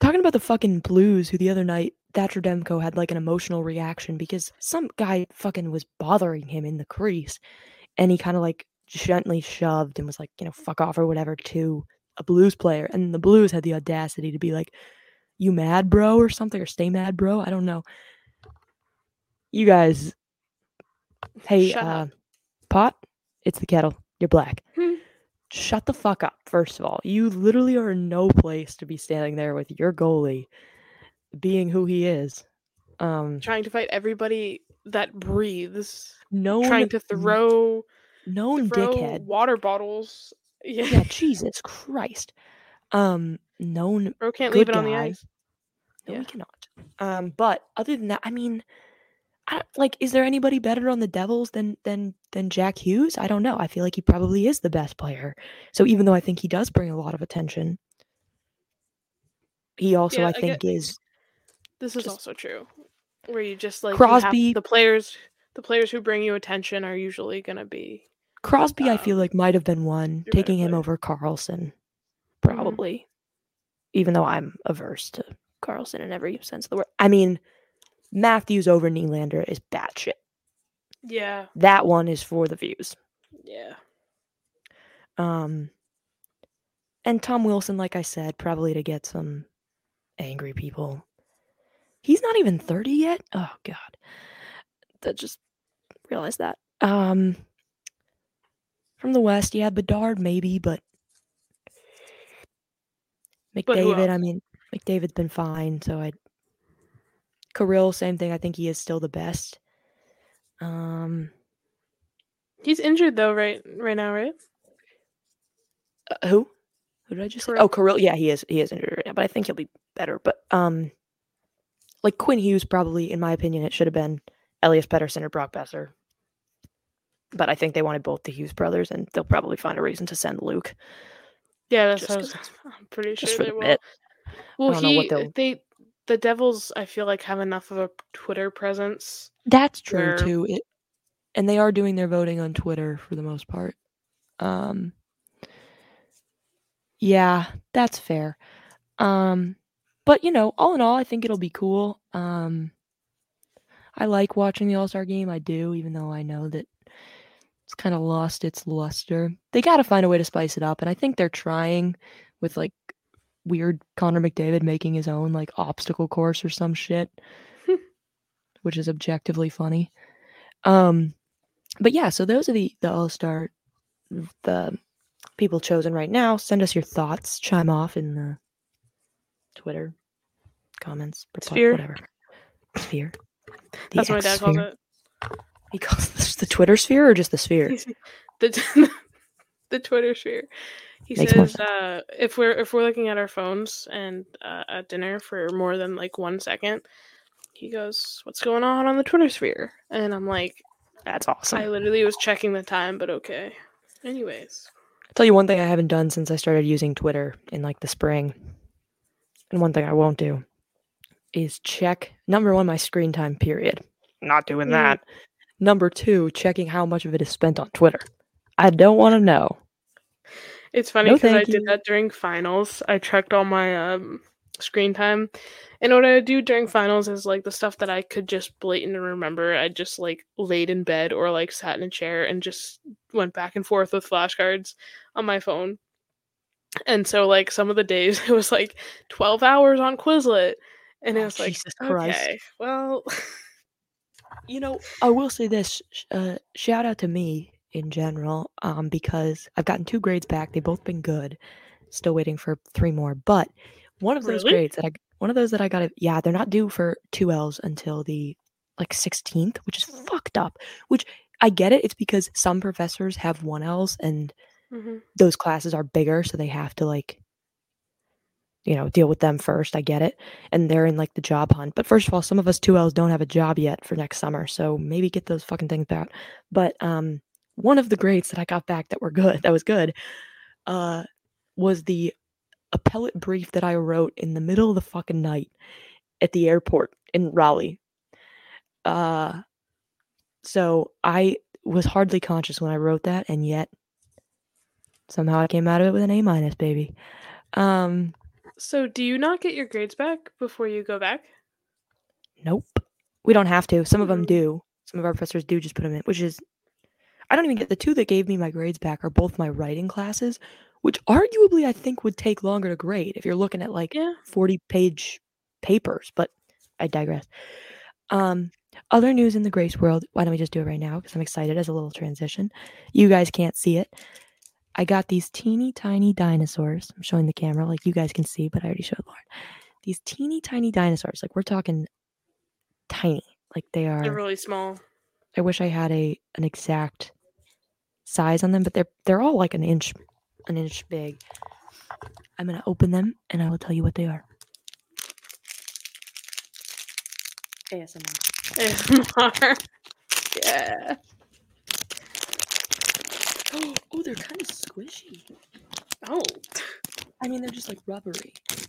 S1: Talking about the fucking Blues, who the other night Thatcher Demko had like an emotional reaction because some guy fucking was bothering him in the crease, and he kind of like gently shoved and was like, you know, fuck off or whatever to a Blues player, and the Blues had the audacity to be like, "You mad, bro?" or something, or "Stay mad, bro." I don't know. You guys, hey,
S2: Shut
S1: uh,
S2: up.
S1: pot, it's the kettle. You're black.
S2: Hmm.
S1: Shut the fuck up. First of all, you literally are in no place to be standing there with your goalie being who he is. Um,
S2: trying to fight everybody that breathes.
S1: No
S2: trying to throw,
S1: known
S2: throw
S1: dickhead.
S2: water bottles. Yeah,
S1: Yeah, *laughs* Jesus Christ. Um, known.
S2: bro can't leave it on the ice.
S1: No,
S2: Yeah.
S1: we cannot. Um, but other than that, I mean, I don't, like, is there anybody better on the Devils than than than Jack Hughes? I don't know. I feel like he probably is the best player. So even though I think he does bring a lot of attention, he also
S2: Yeah,
S1: I
S2: I
S1: think
S2: get-
S1: is
S2: This is
S1: Just-
S2: also true. Where you just like
S1: Crosby-
S2: the players, the players who bring you attention are usually gonna be
S1: Crosby, I
S2: Um,
S1: feel like might have been one. Taking him
S2: player.
S1: over Karlsson,
S2: Mm-hmm.
S1: probably. Even though I'm averse to Karlsson in every sense of the word. I mean, Matthews over Nylander is batshit.
S2: Yeah,
S1: That one is for the views.
S2: yeah.
S1: Um, and Tom Wilson, like I said, probably to get some angry people. He's not even 30 yet. Oh God. That just realized that. Um from the West, yeah, Bedard maybe, but
S2: But
S1: McDavid, I
S2: else?
S1: mean, McDavid's been fine, so I Kirill, same thing. I think he is still the best. Um
S2: He's injured though, right? Right now, right?
S1: uh, who? Who did I just?
S2: Kirill.
S1: Oh, Kirill. Yeah, he is. He is injured right now, but I think he'll be better. But um, like Quinn Hughes, probably in my opinion, it should have been Elias Pettersson or Brock Boeser. But I think they wanted both the Hughes brothers, and they'll probably find a reason to send Luke.
S2: Yeah, that's
S1: Just 'cause
S2: I'm pretty sure they will.
S1: bit.
S2: Well,
S1: don't know what
S2: he they the Devils, I feel like have enough of a Twitter presence.
S1: That's true
S2: Where-
S1: too. It, and they are doing their voting on Twitter for the most part. Um, yeah, that's fair. Um, but you know, all in all, I think it'll be cool. Um, I like watching the All Star game. I do, even though I know that it's kind of lost its luster. They got to find a way to spice it up, and I think they're trying with like weird Connor McDavid making his own like obstacle course or some shit, *laughs* which is objectively funny. Um, but yeah, so those are the the All Star, the people chosen right now. Send us your thoughts. Chime off in the Twitter comments, reply-
S2: Sphere.
S1: whatever. Sphere. The
S2: That's what my dad calls it.
S1: He calls this the Twitter sphere or just the sphere? *laughs*
S2: The *laughs* the Twitter sphere. He
S1: Makes
S2: says uh, if we're if we're looking at our phones and uh, at dinner for more than like one second, he goes, "What's going on on the Twitter sphere?" And I'm like,
S1: That's awesome.
S2: I literally was checking the time, but okay. Anyways,
S1: tell you one thing I haven't done since I started using Twitter in like the spring, and one thing I won't do is check number one my screen time period. Not doing
S2: Mm.
S1: that. Number two, checking how much of it is spent on Twitter. I don't want to know.
S2: it's funny
S1: No,
S2: because I
S1: thank
S2: did that during finals. I checked all my um, screen time, and what I do during finals is like the stuff that I could just blatantly remember. I just like laid in bed or like sat in a chair and just went back and forth with flashcards on my phone. And so like some of the days *laughs* it was like twelve hours on Quizlet, and it
S1: Oh,
S2: was like
S1: Jesus Christ.
S2: okay, well, *laughs*
S1: You know, I will say this. Uh, shout out to me in general, um, because I've gotten two grades back. They've both been good. Still waiting for three more, but one of those
S2: Really?
S1: grades that I, one of those that I got, yeah, they're not due for two L's until the like 16th, which is fucked up. Which I get it. It's because some professors have one L's and
S2: Mhm.
S1: those classes are bigger, so they have to like, you know, deal with them first. I get it, and they're in like the job hunt. But first of all, some of us two Ls don't have a job yet for next summer, so maybe get those fucking things out. But um, one of the grades that I got back that were good, *laughs* that was good, uh, was the appellate brief that I wrote in the middle of the fucking night at the airport in Raleigh. Uh, so I was hardly conscious when I wrote that, and yet somehow I came out of it with an A minus, baby. Um,
S2: So do you not get your grades back before you go back?
S1: nope. We don't have to. Some of them do. Some of our professors do just put them in, which is I don't even get the two that gave me my grades back are both my writing classes, which arguably I think would take longer to grade if you're looking at like
S2: Yeah.
S1: 40 page papers, but I digress. Um, other news in the Grace world. Why don't we just do it right now? Because I'm excited as a little transition. You guys can't see it. I got these teeny tiny dinosaurs. I'm showing the camera like you guys can see, but I already showed Lauren. These teeny tiny dinosaurs. Like we're talking tiny. Like they are.
S2: They're really small.
S1: I wish I had a an exact size on them, but they're they're all like an inch an inch big. I'm gonna open them and I will tell you what they are. ASMR.
S2: ASMR. *laughs* yeah.
S1: Oh, they're kind of squishy.
S2: Oh.
S1: I mean, they're just like rubbery. Okay,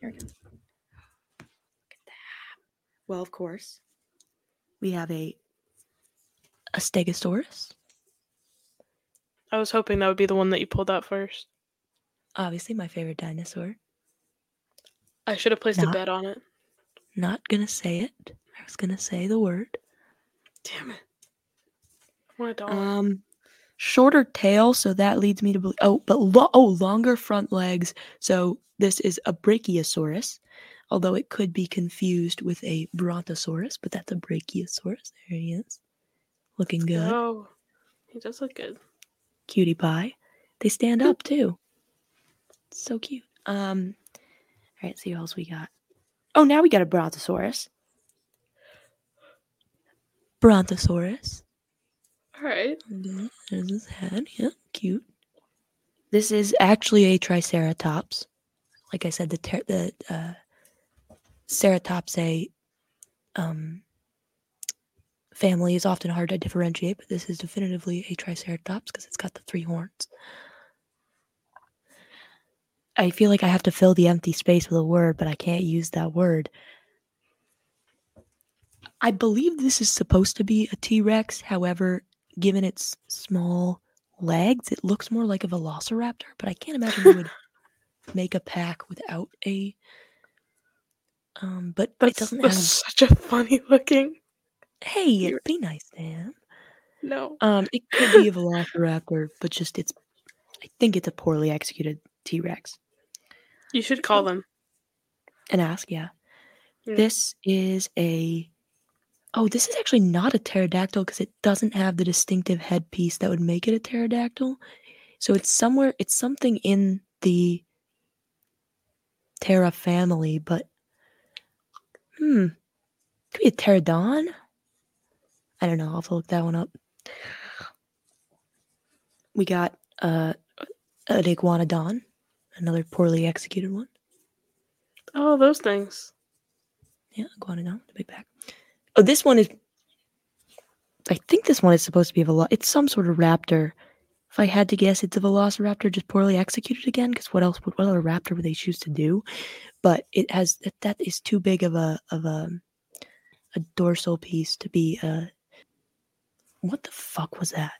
S1: here we go. Look at that. Well, of course, we have a a Stegosaurus,
S2: I was hoping that would be the one that you pulled out first.
S1: Obviously, my favorite dinosaur.
S2: I should have placed
S1: Not-
S2: a bet on it.
S1: Not gonna say it. I was gonna say the word.
S2: Damn it. A.
S1: Um, shorter tail, so that leads me to believe. Oh, but lo- oh, longer front legs. So this is a Brachiosaurus, although it could be confused with a Brontosaurus, but that's a Brachiosaurus. There he is, looking good,
S2: Oh, he does look good.
S1: cutie pie. They stand up too. So cute. Um, all right, see what else we got. Oh, now we got a Brontosaurus. Brontosaurus.
S2: All right.
S1: And There's his head. Yeah, cute. This is actually a Triceratops. Like I said, the ter- the uh, Ceratopsae um, family is often hard to differentiate, but this is definitively a Triceratops because it's got the three horns. I feel like I have to fill the empty space with a word, but I can't use that word. I believe this is supposed to be a T Rex. However, given its small legs, it looks more like a velociraptor, but I can't imagine they would *laughs* make a pack without a. Um, but
S2: That's,
S1: it doesn't
S2: that's
S1: have.
S2: such a funny looking.
S1: Hey,
S2: you're-
S1: be nice him.
S2: No.
S1: Um, it could be a velociraptor, but just it's. I think it's a poorly executed T Rex.
S2: You should call them.
S1: And ask, yeah.
S2: Yeah.
S1: This is a. Oh, this is actually not a pterodactyl because it doesn't have the distinctive headpiece that would make it a pterodactyl. So it's somewhere, it's something in the Terra family, but hmm, could be a pterodon. I don't know. I'll have to look that one up. We got uh, an iguanodon, another poorly executed one.
S2: Oh, those things.
S1: Yeah, iguanodon, the big back. Oh, this one is. I think this one is supposed to be a velo. It's some sort of raptor. If I had to guess, it's a velociraptor just poorly executed again. Because what else? Would, what other raptor would they choose to do? But it has that. That is too big of a of a a dorsal piece to be a. What the fuck was that?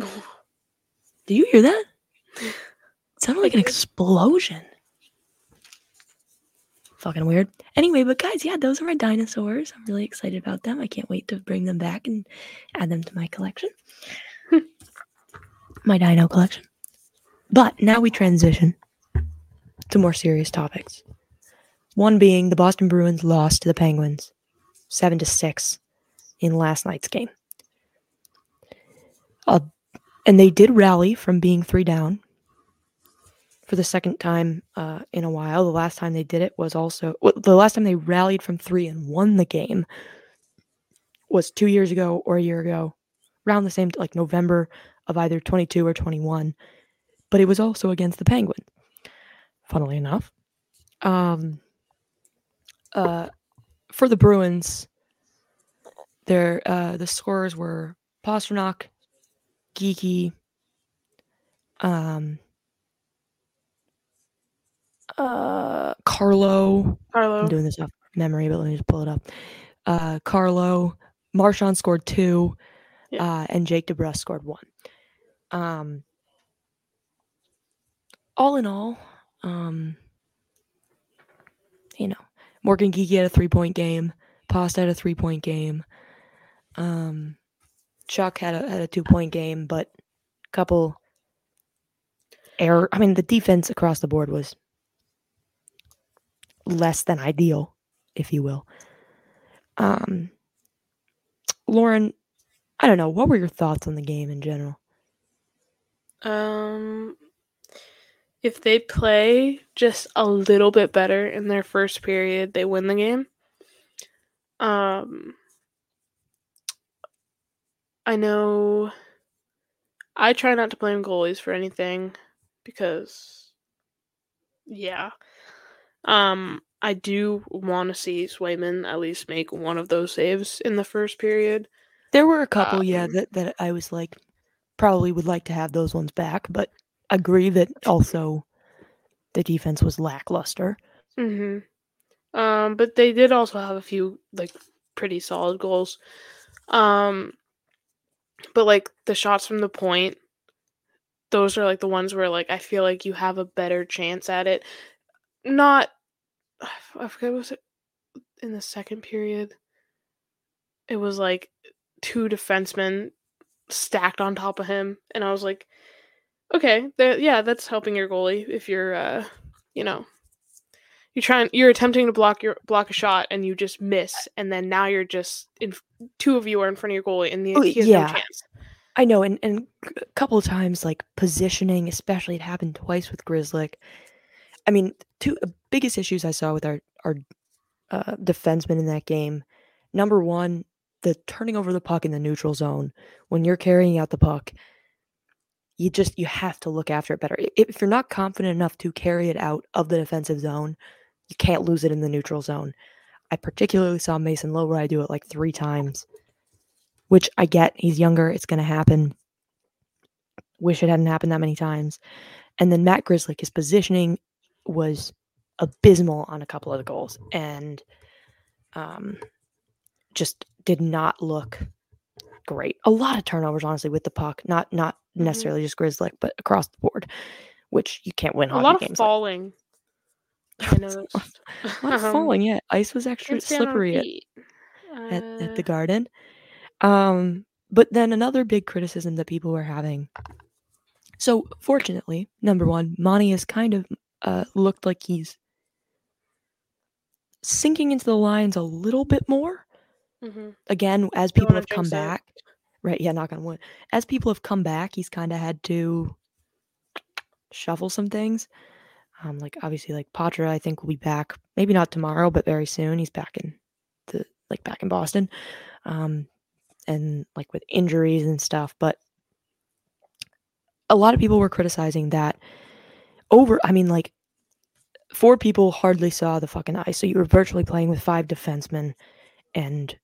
S1: Do you hear that? It sounded like an explosion. Fucking weird. Anyway, but guys, yeah, those are my dinosaurs. I'm really excited about them. I can't wait to bring them back and add them to my collection. *laughs* my dino collection. But now we transition to more serious topics. One being the Boston Bruins lost to the Penguins 7 to 6 in last night's game. Uh, and they did rally from being 3 down for the second time uh, in a while. The last time they did it was also well, the last time they rallied from three and won the game was two years ago or a year ago, around the same like November of either 22 or 21. But it was also against the Penguin, Funnily enough, um, uh, for the Bruins, their uh, the scores were Pastrnak, Geekie, um, uh, Carlo.
S2: Carlo.
S1: I'm doing this off memory, but let me just pull it up. Uh, Carlo, Marchand scored two,
S2: Yeah.
S1: uh, and Jake DeBrusk scored one. Um, all in all, um, you know, Morgan Geekie had a three point game. Pasta had a three point game. Um, Chuck had a had a two point game, but a couple error. I mean, the defense across the board was less than ideal, if you will. Um, Lauren, I don't know. What were your thoughts on the game in general?
S2: Um, if they play just a little bit better in their first period, they win the game. Um, I know I try not to blame goalies for anything because, yeah. Um, I do want to see Swayman at least make one of those saves in the first period.
S1: There were a couple, yeah,
S2: Um,
S1: that, that I was like, probably would like to have those ones back, but agree that also the defense was lackluster.
S2: hmm Um, but they did also have a few like pretty solid goals. Um, but like the shots from the point, those are like the ones where like I feel like you have a better chance at it. Not *sighs* I forget was it in the second period. It was like two defensemen stacked on top of him, and I was like, okay, yeah, that's helping your goalie if you're, uh, you know, you're trying, you're attempting to block your block a shot and you just miss, and then now you're just in two of you are in front of your goalie, and the, oh, he has yeah. no chance.
S1: I know, and and a couple of times like positioning, especially it happened twice with Grzelcyk. I mean, two biggest issues I saw with our our uh, defensemen in that game. Number one, the turning over the puck in the neutral zone when you're carrying out the puck you just you have to look after it better. If you're not confident enough to carry it out of the defensive zone you can't lose it in the neutral zone. I particularly saw Mason Lohrei do it like three times which i get he's younger it's going to happen. Wish it hadn't happened that many times. And then matt Grzelcyk his positioning was abysmal on a couple of the goals and um just did not look great. A lot of turnovers, honestly, with the puck. Not not mm-hmm. necessarily just Grzelcyk, but across the board, which you can't win.
S2: A lot of falling.
S1: Like. I know. *laughs* a lot of *laughs* falling. Yeah, ice was extra slippery at, at, at the uh Garden. Um, but then another big criticism that people were having. So fortunately, number one, Monty has kind of uh, looked like he's sinking into the lines a little bit more. Mm-hmm. Again, as people have come back, right? Yeah, knock on wood. As people have come back, he's kind of had to shuffle some things. Um, like obviously, like Poitras, I think will be back. Maybe not tomorrow, but very soon. He's back in the like back in Boston, um, and like with injuries and stuff. But a lot of people were criticizing that over. I mean, like four people hardly saw the fucking ice, so you were virtually playing with five defensemen and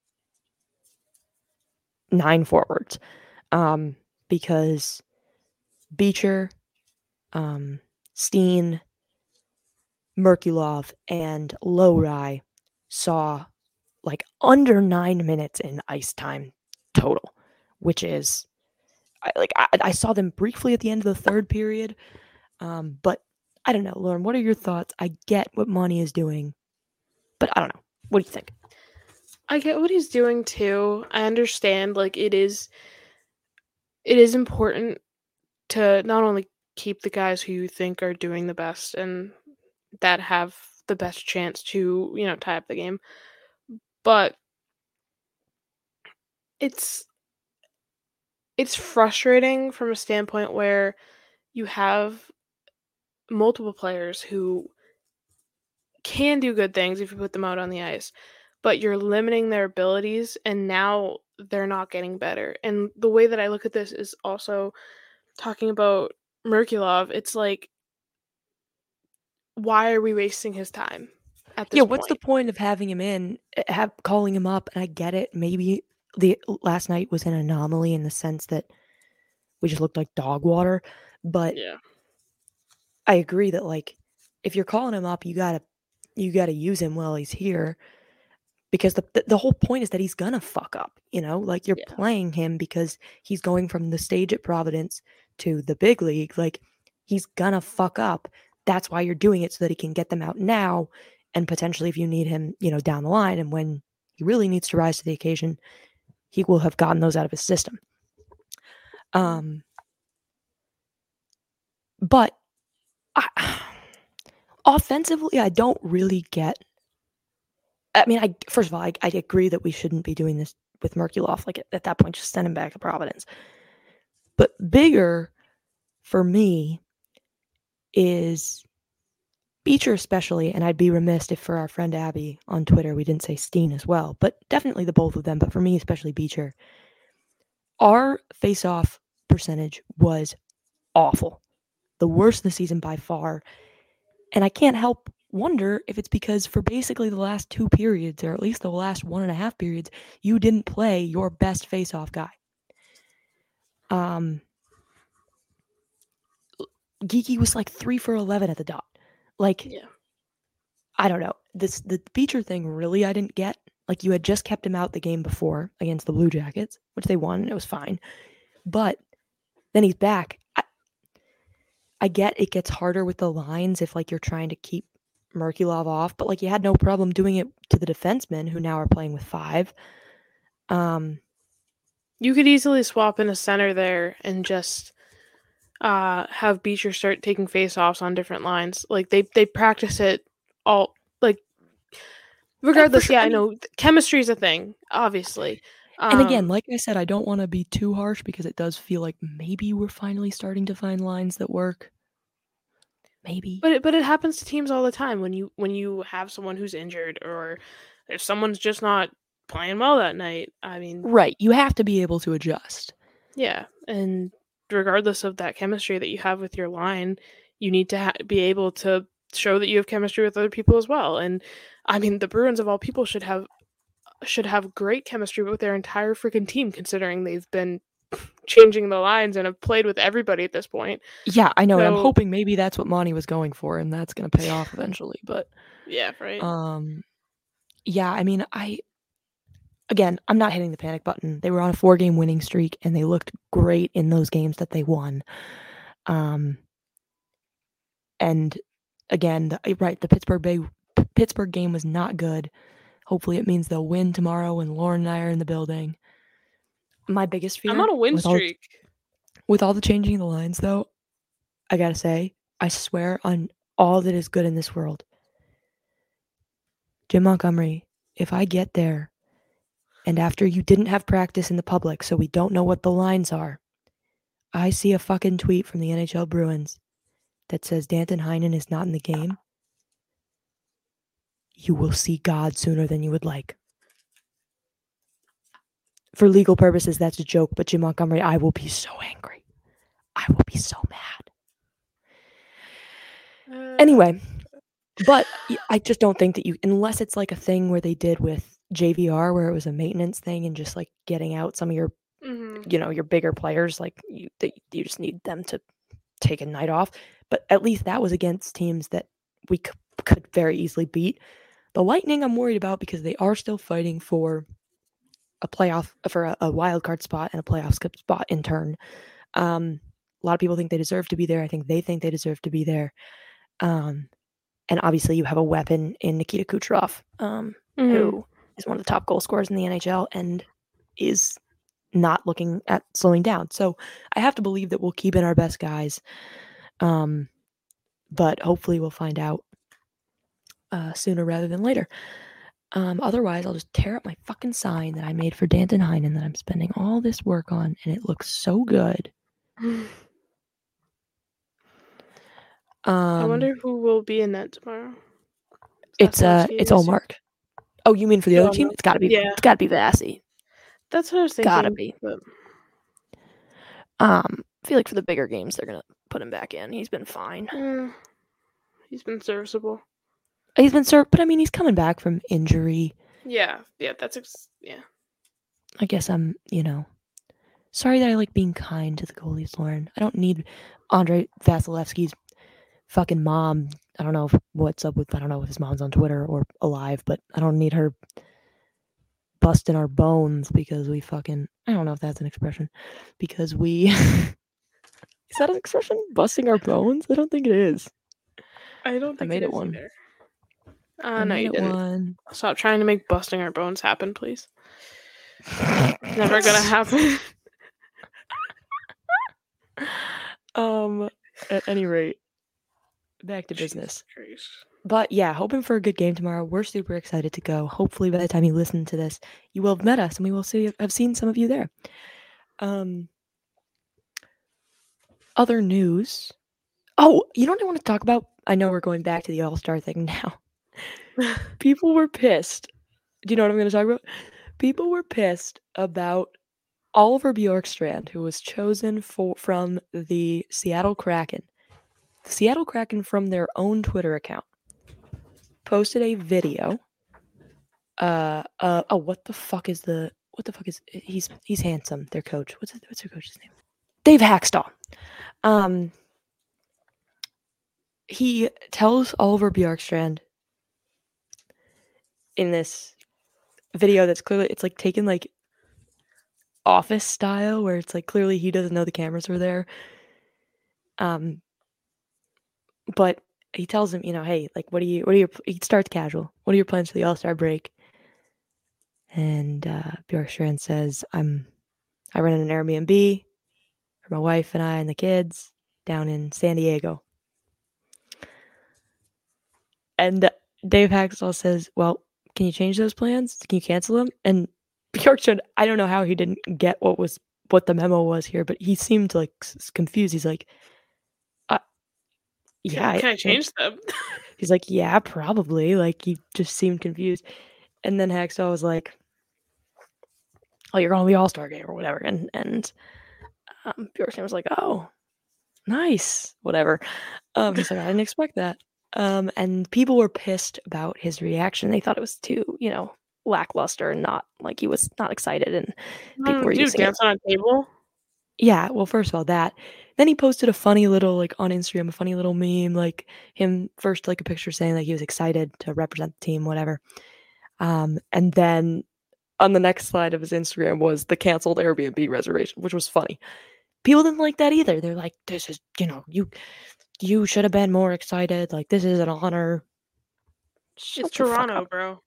S1: nine forwards. Um, because Beecher, um, Steen, Merkulov, and Lowry saw like under nine minutes in ice time total, which is like I, I saw them briefly at the end of the third period, um, but I don't know, Lauren. What are your thoughts? I get what Monty is doing, but I don't know. What do you think?
S2: I get what he's doing too. I understand like it is it is important to not only keep the guys who you think are doing the best and that have the best chance to, you know, tie up the game, but it's it's frustrating from a standpoint where you have multiple players who can do good things if you put them out on the ice but you're limiting their abilities and now they're not getting better. And the way that I look at this is also talking about Merkulov. It's like why are we wasting his time?
S1: yeah, what's the point of having him in, eh, have calling him up? And I get it. Maybe the last night was an anomaly in the sense that we just looked like dog water. But
S2: yeah,
S1: I agree that like if you're calling him up, you gotta you gotta use him while he's here because the, the, whole point is that he's gonna fuck up you know? Like you're yeah. playing him because he's going from the stage at providence to the big league like he's gonna fuck up. That's why you're doing it so that he can get them out now and potentially if you need him you know down the line and when he really needs to rise to the occasion he will have gotten those out of his system. Um but I, *sighs* offensively i don't really get I mean, I first of all, I, I agree that we shouldn't be doing this with Merkulov. Like at, at that point, just send him back to Providence. But bigger for me is Beecher, especially, and I'd be remiss if for our friend Abby on Twitter we didn't say Steen as well, but definitely the both of them. But for me, especially Beecher, our face-off percentage was awful, the worst the season by far. And I can't help wonder if it's because for basically the last two periods, or at least the last one and a half periods, you didn't play your best face-off guy. Um, Geekie was like three for eleven at the dot. Like,
S2: yeah.
S1: I don't know. This the Beecher thing really I didn't get. Like you had just kept him out the game before against the Blue Jackets, which they won, and it was fine. But then he's back. I, I get it gets harder with the lines if like you're trying to keep Merkulov off, but like you had no problem doing it to the defensemen who now are playing with five. Um,
S2: You could easily swap in a center there and just uh have Beecher start taking face offs on different lines. Like they they practice it all like regardless,
S1: sure.
S2: yeah,
S1: I
S2: I know chemistry is a thing, obviously.
S1: And again,
S2: Um,
S1: like I said, I don't want to be too harsh because it does feel like maybe we're finally starting to find lines that work. Maybe.
S2: But it, but it happens to teams all the time when you when you have someone who's injured or if someone's just not playing well that night. I mean,
S1: right. You have to be able to adjust.
S2: yeah, and regardless of that chemistry that you have with your line, you need to ha- be able to show that you have chemistry with other people as well. And I mean, the Bruins of all people should have should have great chemistry with their entire freaking team, considering they've been *laughs* changing the lines and have played with everybody at this point.
S1: Yeah, I know. and I'm hoping maybe that's what Monty was going for, and that's going to pay off eventually. But
S2: Yeah, right.
S1: um, yeah, I mean, I again, I'm not hitting the panic button. They were on a four game winning streak, and they looked great in those games that they won. Um, and again, the, right, the Pittsburgh Bay Pittsburgh game was not good. Hopefully, it means they'll win tomorrow, when Lauren and I are in the building. My biggest fear
S2: I'm on a win
S1: with all-
S2: streak.
S1: with all the changing of the lines, though, I gotta say, I swear on all that is good in this world. Jim Montgomery, if I get there and after you didn't have practice in the public, so we don't know what the lines are, I see a fucking tweet from the NHL Bruins that says Danton Heinen is not in the game, you will see God sooner than you would like. For legal purposes, that's a joke, but Jim Montgomery, I will be so angry. I will be so mad.
S2: Uh,
S1: Anyway, but I just don't think that you, unless it's like a thing where they did with JVR, where it was a maintenance thing and just like getting out some of your,
S2: mhm.
S1: you know, your bigger players, like you, that you just need them to take a night off. But at least that was against teams that we c- could very easily beat. The Lightning, I'm worried about because they are still fighting for a playoff, for a, a wild card spot and a playoff skip spot in turn. Um, a lot of people think they deserve to be there. I think they think they deserve to be there. Um, and obviously, you have a weapon in Nikita Kucherov, um,
S2: Mhm.
S1: who is one of the top goal scorers in the NHL and is not looking at slowing down. So I have to believe that we'll keep in our best guys. Um, but hopefully, we'll find out uh, sooner rather than later. Um, otherwise, I'll just tear up my fucking sign that I made for Danton Heinen that I'm spending all this work on, and it looks so good. *sighs* Um,
S2: I wonder who will be in that tomorrow.
S1: It's uh, it's all marked. Oh, you mean for the other team? It's got to be.
S2: Yeah.
S1: It's got to be Vassy.
S2: That's what I was thinking.
S1: Gotta be.
S2: but-
S1: Um, I feel like for the bigger games, they're gonna put him back in. He's been fine.
S2: Mm, he's been serviceable.
S1: He's been served, but I mean, he's coming back from injury.
S2: Yeah, yeah, that's ex- yeah.
S1: I guess I'm, you know, sorry that I like being kind to the goalies, Lauren. I don't need Andrei Vasilevskiy's fucking mom. I don't know if, what's up with. I don't know if his mom's on Twitter or alive, but I don't need her busting our bones because we fucking. I don't know if that's an expression. Because we. *laughs* is that an expression? Busting our bones? I don't think it is.
S2: I don't think I
S1: made it one.
S2: either. Uh, no, you didn't.
S1: one.
S2: Stop trying to make busting our bones happen, please. Never gonna *laughs* happen.
S1: Um, at any rate, back to business. But yeah, hoping for a good game tomorrow. We're super excited to go. Hopefully, by the time you listen to this, you will have met us and we will see have seen some of you there. Um, other news. Oh, you know what I want to talk about? I know we're going back to the All Star thing *laughs* now. *laughs* People were pissed. Do you know what I'm going to talk about? People were pissed about Oliver Bjorkstrand, who was chosen for from the Seattle Kraken. The Seattle Kraken, from their own Twitter account, posted a video. Uh, uh, oh, what the fuck is the what the fuck is he's he's handsome. Their coach. What's his, what's their coach's name? Dave Hakstol. Um, he tells Oliver Bjorkstrand in this video that's clearly it's like taken like office style where it's like clearly he doesn't know the cameras were there. Um but he tells him, you know, hey, like, what are you, what are your, he starts casual. What are your plans for the All Star break? And uh, Bjorkstrand says, I'm, I run an Airbnb for my wife and I and the kids down in San Diego. And Dave Hakstol says, well, can you change those plans? Can you cancel them? And *laughs* Bjorkstrand, I don't know how he didn't get what was what the memo was here, but he seemed like confused. He's like, uh,
S2: "Yeah, can I, I change them?" *laughs*
S1: he's like, "Yeah, probably." Like he just seemed confused, and then Hakstol was like, "Oh, you're going to the All Star game or whatever," and and um, Bjorkstrand was like, "Oh, nice, whatever." Um, he's like, "I didn't expect that." Um, and people were pissed about his reaction. They thought it was too, you know, lackluster and not like he was not excited and people
S2: Mm,
S1: were using it.
S2: on a table.
S1: Yeah, well, first of all, that. Then he posted a funny little like on Instagram, a funny little meme, like him first like a picture saying like he was excited to represent the team, whatever. Um, and then on the next slide of his Instagram was the canceled Airbnb reservation, which was funny. People didn't like that either. They're like, "This is, you know, you, you should have been more excited. Like this is an honor." Shut
S2: It's Toronto, bro.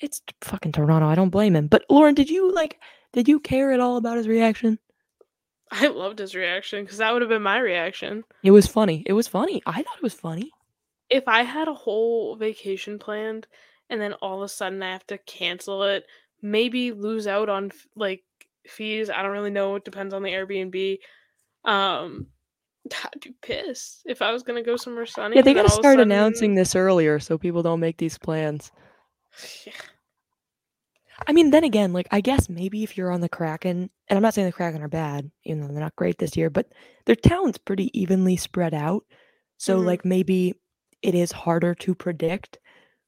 S1: It's fucking Toronto. I don't blame him. But Lauren, did you like? Did you care at all about his reaction?
S2: I loved his reaction because that would have been my reaction.
S1: It was funny. It was funny. I thought it was funny.
S2: If I had a whole vacation planned and then all of a sudden I have to cancel it, maybe lose out on like fees. I don't really know. It depends on the Airbnb. Um, *laughs* I'd be pissed if I was gonna go somewhere sunny.
S1: Yeah, they gotta
S2: all of a
S1: start
S2: sudden-
S1: announcing this earlier so people don't make these plans. *sighs*
S2: Yeah.
S1: I mean, then again, like I guess maybe if you're on the Kraken, and I'm not saying the Kraken are bad, even though they're not great this year, but their talent's pretty evenly spread out. So
S2: Mhm.
S1: like maybe it is harder to predict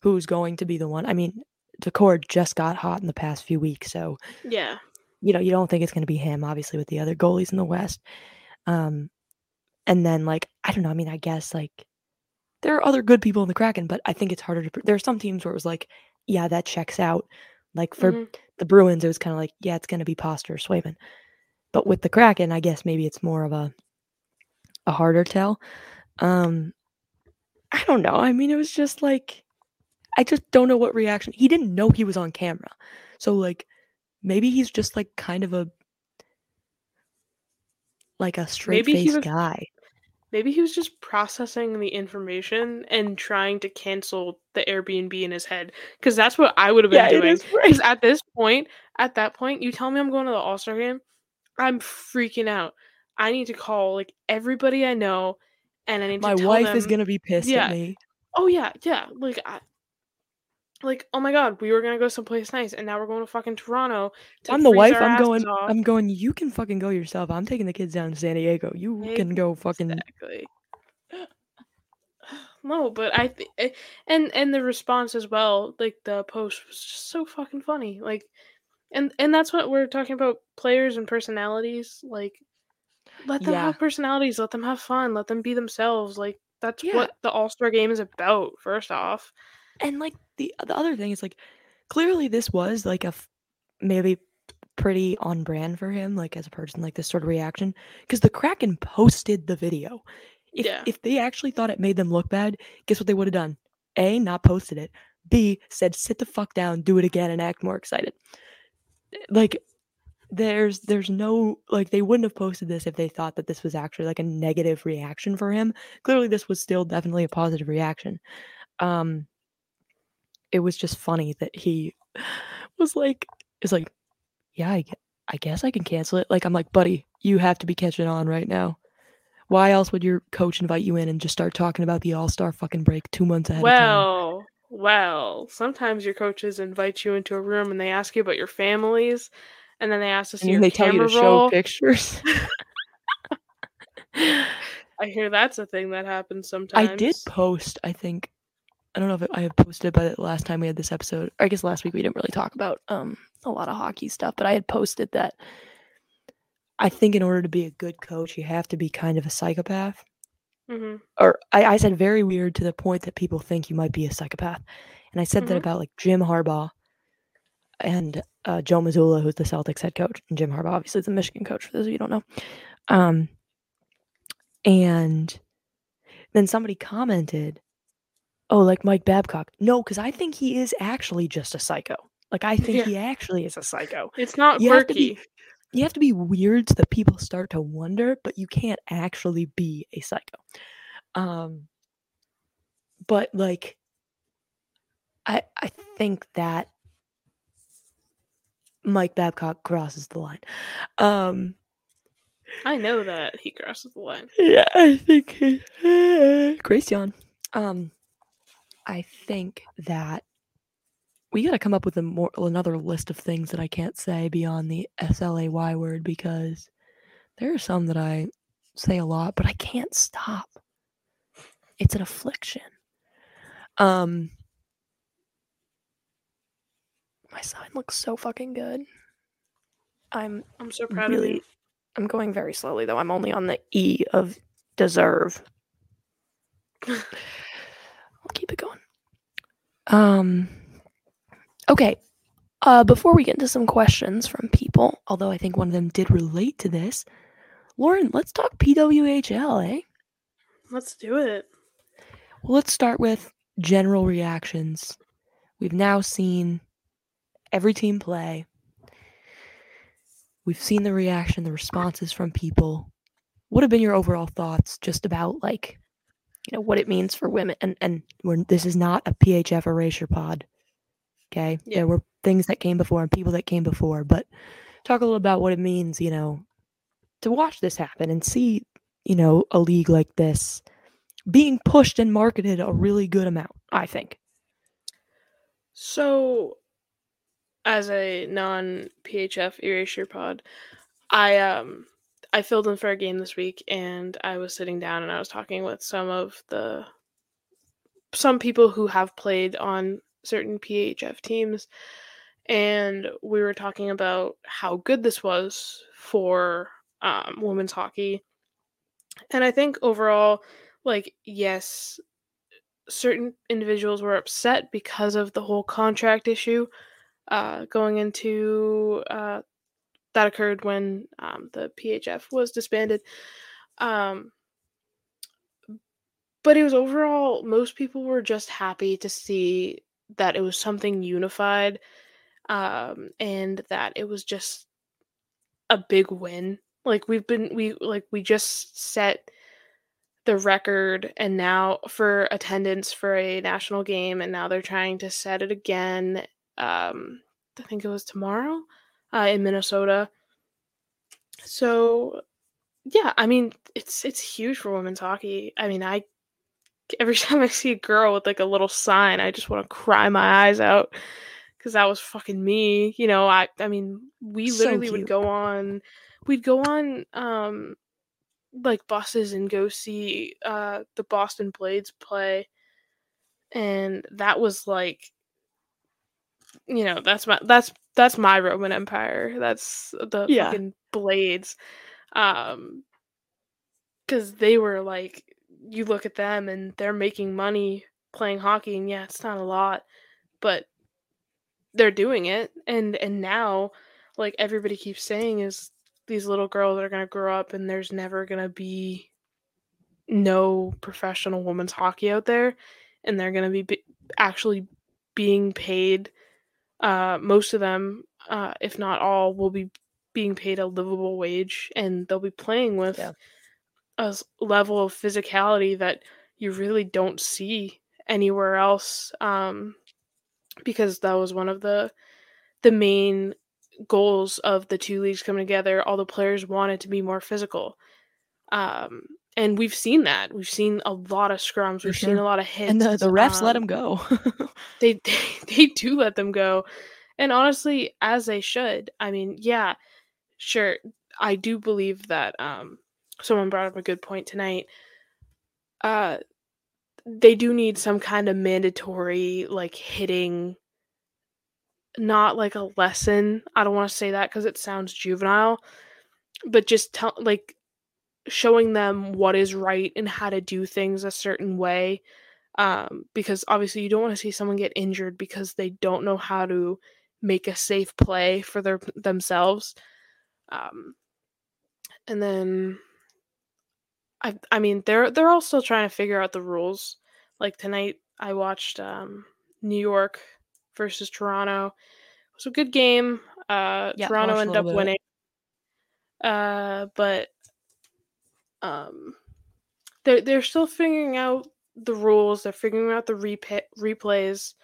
S1: who's going to be the one. I mean, Daccord just got hot in the past few weeks, so
S2: Yeah.
S1: you know, you don't think it's going to be him, obviously, with the other goalies in the West. Um, and then, like, I don't know. I mean, I guess, like, there are other good people in the Kraken, but I think it's harder to. There are some teams where it was like, yeah, that checks out. Like, for
S2: Mhm.
S1: the Bruins, it was kind of like, yeah, it's going to be Poster or Swayman. But with the Kraken, I guess maybe it's more of a a harder tell. Um, I don't know. I mean, it was just like, I just don't know what reaction. He didn't know he was on camera, so like, maybe he's just like kind of a like a straight
S2: was-
S1: guy.
S2: Maybe he was just processing the information and trying to cancel the Airbnb in his head because that's what I would have been doing. Because at this point, at that point, you tell me I'm going to the All Star game, I'm freaking out. I need to call like everybody I know, and I need
S1: My
S2: to tell them.
S1: My wife is gonna be pissed
S2: yeah.
S1: at me.
S2: Oh yeah, yeah. Like, I, like oh my god, we were gonna go someplace nice, and now we're going to fucking Toronto. To
S1: I'm the wife. I'm going.
S2: off.
S1: I'm going. You can fucking go yourself. I'm taking the kids down to San Diego. You can go fucking.
S2: Exactly. *sighs* No, but I th- eh, and and the response as well, like the post was just so fucking funny. Like, and and that's what we're talking about: players and personalities. Like, let them
S1: Yeah.
S2: have personalities. Let them have fun. Let them be themselves. Like that's
S1: Yeah.
S2: what the All Star Game is about. First off,
S1: And like the the other thing is like, clearly this was like a f- maybe pretty on brand for him, like as a person, like this sort of reaction, because the Kraken posted the video. If
S2: Yeah.
S1: if they actually thought it made them look bad, guess what they would have done? A, not posted it. B, said sit the fuck down, do it again, and act more excited. Like there's there's no like they wouldn't have posted this if they thought that this was actually like a negative reaction for him. Clearly this was still definitely a positive reaction. Um it was just funny that he *laughs* was like is like yeah, I, I guess I can cancel it. Like I'm like, buddy, you have to be catching on right now. Why else would your coach invite you in and just start talking about the All Star fucking break two months ahead of time?
S2: well, well, sometimes your coaches invite you into a room and they ask you about your families, and then they ask to see
S1: And
S2: your
S1: they tell you to show pictures. *laughs* *laughs*
S2: I hear that's a thing that happens sometimes.
S1: I did post, I think. I don't know if I have posted by the last time we had this episode. Or I guess last week we didn't really talk about um a lot of hockey stuff, but I had posted that I think in order to be a good coach, you have to be kind of a psychopath.
S2: Mhm.
S1: Or I, I said very weird to the point that people think you might be a psychopath. And I said that
S2: Mhm.
S1: about like Jim Harbaugh and uh, Joe Mazzulla, who's the Celtics head coach, and Jim Harbaugh, obviously, is the Michigan coach. For those of you who don't know, um, and then somebody commented, "Oh, like Mike Babcock." No, because I think he is actually just a psycho. Like I think
S2: Yeah.
S1: he actually is a psycho.
S2: It's not
S1: You have be-
S2: quirky.
S1: You have to be weird so that people start to wonder, but you can't actually be a psycho. Um, but like, I I think that Mike Babcock crosses the line. Um,
S2: I know that he crosses the line.
S1: Yeah, I think he, *laughs* Gracian. Um, I think that we got to come up with a more another list of things that I can't say beyond the S L A Y word because there are some that I say a lot, but I can't stop. It's an affliction. Um, my sign looks so fucking good. I'm
S2: I'm so proud of you.
S1: I'm going very slowly though. I'm only on the E of deserve. *laughs* I'll keep it going. Um okay. Uh before we get into some questions from people, although I think one of them did relate to this, Lauren, let's talk PWHL, eh?
S2: Let's do it.
S1: Well, let's start with general reactions. We've now seen every team play. We've seen the reaction, the responses from people. What have been your overall thoughts just about like, you know, what it means for women? And and we're, this is not a PHF erasure pod. Okay,
S2: Yeah.
S1: there were things that came before and people that came before, but talk a little about what it means, you know, to watch this happen and see, you know, a league like this being pushed and marketed a really good amount. I think.
S2: So, as a non PHF erasure pod, I um I filled in for a game this week, and I was sitting down and I was talking with some of the some people who have played on certain PHF teams, and we were talking about how good this was for um, women's hockey, and I think overall, like yes, certain individuals were upset because of the whole contract issue uh, going into uh, that occurred when um, the PHF was disbanded. Um, but it was overall, most people were just happy to see that it was something unified um, and that it was just a big win. Like we've been, we like we just set the record and now for attendance for a national game and now they're trying to set it again um i think it was tomorrow uh, in minnesota. So yeah i mean it's it's huge for women's hockey. I mean i every *laughs* time i see a girl with like a little sign i just want to cry my eyes out because that was fucking me you know? I i mean we
S1: So
S2: literally would go on we'd go on um like buses and go see uh the Boston Blades play. And that was like you know that's my that's that's my Roman Empire that's the
S1: Yeah.
S2: fucking Blades um cuz they were like you look at them and they're making money playing hockey and yeah it's not a lot but they're doing it and and now like everybody keeps saying is these little girls are going to grow up and there's never going to be no professional women's hockey out there and they're going to be, be actually being paid uh most of them uh if not all will be being paid a livable wage and they'll be playing with
S1: Yeah.
S2: a level of physicality that you really don't see anywhere else um because that was one of the the main goals of the two leagues coming together all the players wanted to be more physical um and we've seen that. We've seen a lot of scrums. We've seen a lot of hits
S1: and the, the refs let them go. *laughs*
S2: they, they *laughs* they do let them go. And honestly as they should. I mean yeah sure i do believe that um someone brought up a good point tonight. Uh they do need some kind of mandatory like hitting not like a lesson i don't want to say that because it sounds juvenile but just tell like showing them what is right and how to do things a certain way um, because obviously you don't want to see someone get injured because they don't know how to make a safe play for their themselves um, and then I I mean they're they're all still trying to figure out the rules. Like tonight I watched um New York versus Toronto. It was a good game. Uh
S1: Yeah,
S2: Toronto ended up winning. Uh but um they're they're still figuring out the rules, they're figuring out the repa- replays.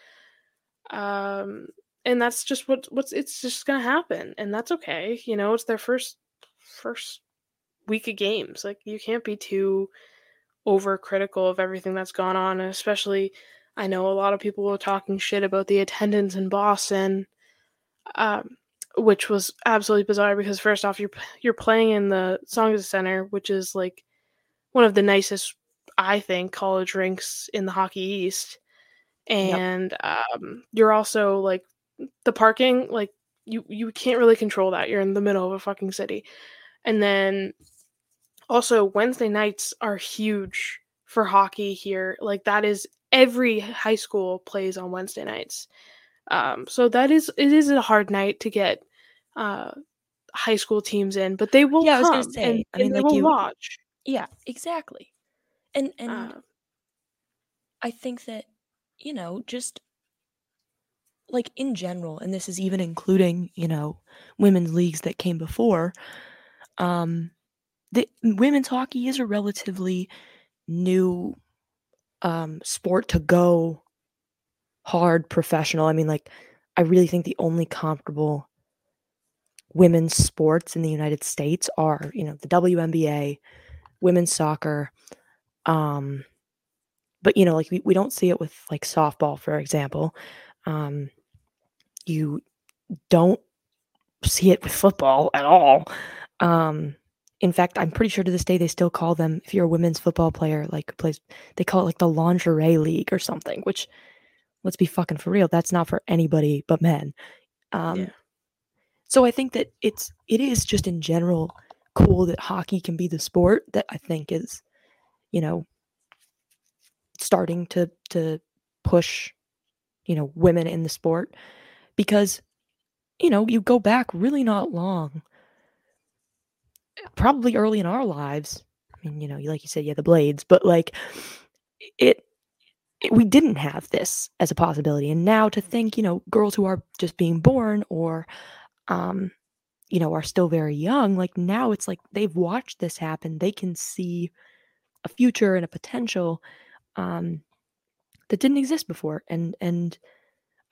S2: Um and that's just what what's it's just gonna happen and that's okay you know it's their first first week of games like you can't be too overcritical of everything that's gone on and especially i know a lot of people were talking shit about the attendance in boston um, which was absolutely bizarre because first off you're you're playing in the Tsongas center which is like one of the nicest i think college rinks in the hockey east. And um, you're also like the parking like you you can't really control that. You're in the middle of a fucking city. And then also wednesday nights are huge for hockey here. Like that is every high school plays on wednesday nights um so that is it is a hard night to get uh high school teams in but they will
S1: Yeah, I was gonna
S2: come
S1: say,
S2: and,
S1: I mean,
S2: and they
S1: like,
S2: will
S1: you-
S2: watch
S1: Yeah, exactly. And and
S2: uh,
S1: I think that, you know, just like in general, and this is even including, you know, women's leagues that came before, um, the women's hockey is a relatively new um sport to go hard professional. I mean, like, I really think the only comparable women's sports in the United States are, you know, the WNBA, women's soccer, um, but you know, like we, we don't see it with like softball, for example. Um, you don't see it with football at all. Um, in fact, I'm pretty sure to this day they still call them if you're a women's football player, like plays they call it like the lingerie league or something, which let's be fucking for real, that's not for anybody but men. Um
S2: Yeah.
S1: so I think that it's it is just in general cool that hockey can be the sport that I think is, you know, starting to to push, you know, women in the sport because you know, you go back really not long probably early in our lives. I mean, you know, like you said, yeah, the blades, but like it, it we didn't have this as a possibility. And now to think, you know, girls who are just being born or um you know, are still very young, like now it's like they've watched this happen. They can see a future and a potential um that didn't exist before. And and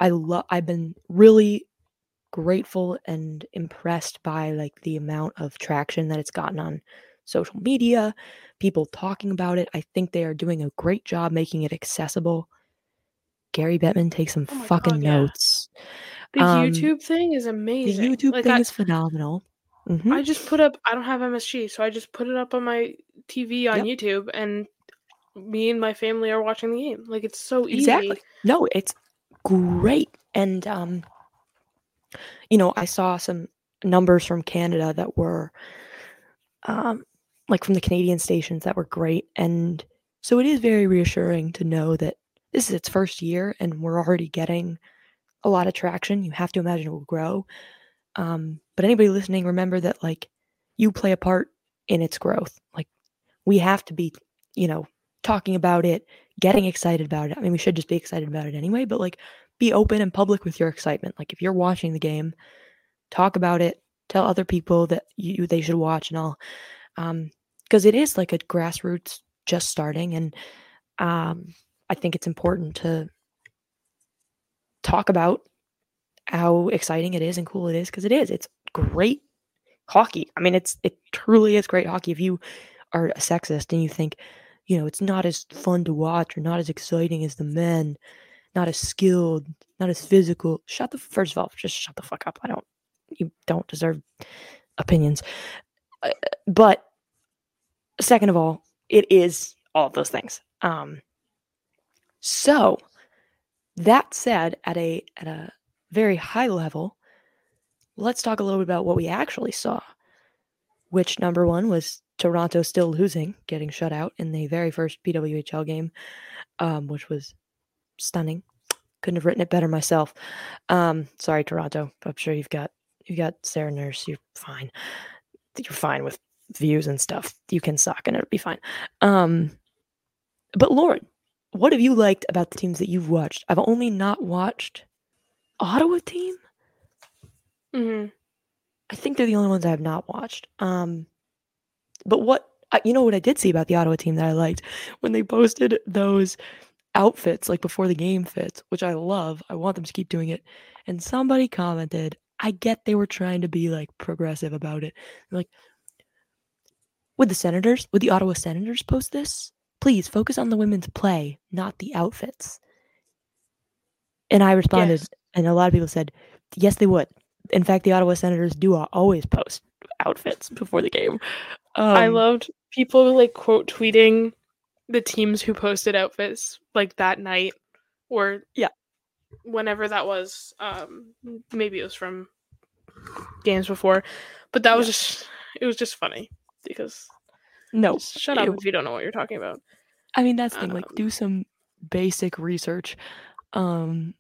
S1: I love I've been really grateful and impressed by like the amount of traction that it's gotten on social media, people talking about it. I think they are doing a great job making it accessible. Gary Bettman takes some
S2: Oh
S1: fucking
S2: God, yeah.
S1: notes.
S2: the
S1: Um,
S2: youtube thing is amazing.
S1: The YouTube
S2: like
S1: thing
S2: I,
S1: is phenomenal. Mhm.
S2: I just put up I don't have MSG, so I just put it up on my TV on
S1: Yep.
S2: YouTube and me and my family are watching the game. Like it's so easy.
S1: Exactly. No, it's great. And um you know, I saw some numbers from Canada that were um like from the Canadian stations that were great and so it is very reassuring to know that this is its first year and we're already getting a lot of traction. You have to imagine it will grow. Um but anybody listening remember that like you play a part in its growth. Like we have to be, you know, talking about it, getting excited about it. I mean, we should just be excited about it anyway, but like be open and public with your excitement. Like if you're watching the game, talk about it, tell other people that you they should watch and all. Um because it is like a grassroots just starting and um I think it's important to talk about how exciting it is and cool it is because it is. It's great hockey. I mean, it's it truly is great hockey. If you are a sexist and you think, you know, it's not as fun to watch or not as exciting as the men, not as skilled, not as physical, shut the first of all, just shut the fuck up. I don't you don't deserve opinions. Uh, but second of all, it is all of those things. Um so that said, at a at a very high level, let's talk a little bit about what we actually saw. Which number one was Toronto still losing, getting shut out in the very first PWHL game, um, which was stunning. Couldn't have written it better myself. Um, sorry, Toronto. I'm sure you've got you got Sarah Nurse. You're fine. You're fine with views and stuff. You can suck and it'll be fine. Um, but Lauren, what have you liked about the teams that you've watched? I've only not watched Ottawa team.
S2: Mm-hmm.
S1: I think they're the only ones I have not watched. Um, but what you know what I did see about the Ottawa team that I liked when they posted those outfits like before the game fits, which I love. I want them to keep doing it. And somebody commented, I get they were trying to be like progressive about it. Like, would the Senators, would the Ottawa Senators post this? Please focus on the women's play, not the outfits. And I responded,
S2: Yes.
S1: and a lot of people said, yes, they would. In fact, the Ottawa Senators do always post outfits before the game.
S2: I
S1: Um,
S2: loved people like quote tweeting the teams who posted outfits like that night or
S1: Yeah.
S2: whenever that was. Um, maybe it was from games before, but that was
S1: Yeah.
S2: just it was just funny because
S1: no,
S2: shut up
S1: it-
S2: if you don't know what you're talking about.
S1: I mean that's the thing. Like,
S2: Um,
S1: do some basic research. Um,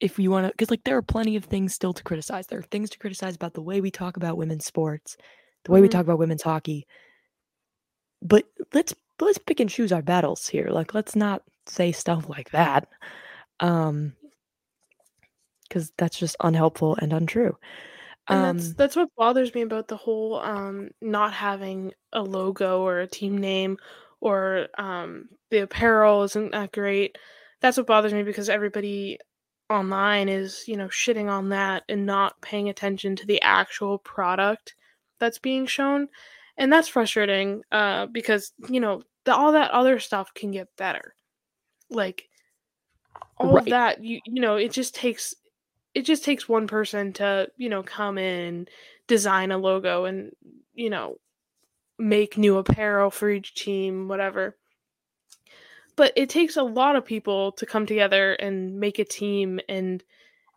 S1: if you want to, because like there are plenty of things still to criticize. There are things to criticize about the way we talk about women's sports, the way we
S2: Mhm.
S1: talk about women's hockey. But let's let's pick and choose our battles here. Like, let's not say stuff like that. Um, because that's just unhelpful and untrue.
S2: And
S1: Um,
S2: that's that's what bothers me about the whole um not having a logo or a team name or um the apparel isn't that great. That's what bothers me because everybody online is, you know, shitting on that and not paying attention to the actual product that's being shown. And that's frustrating uh because, you know, the, all that other stuff can get better. Like all
S1: Right.
S2: of that you you know, it just takes it just takes one person to you know come in design a logo and you know make new apparel for each team whatever. But it takes a lot of people to come together and make a team and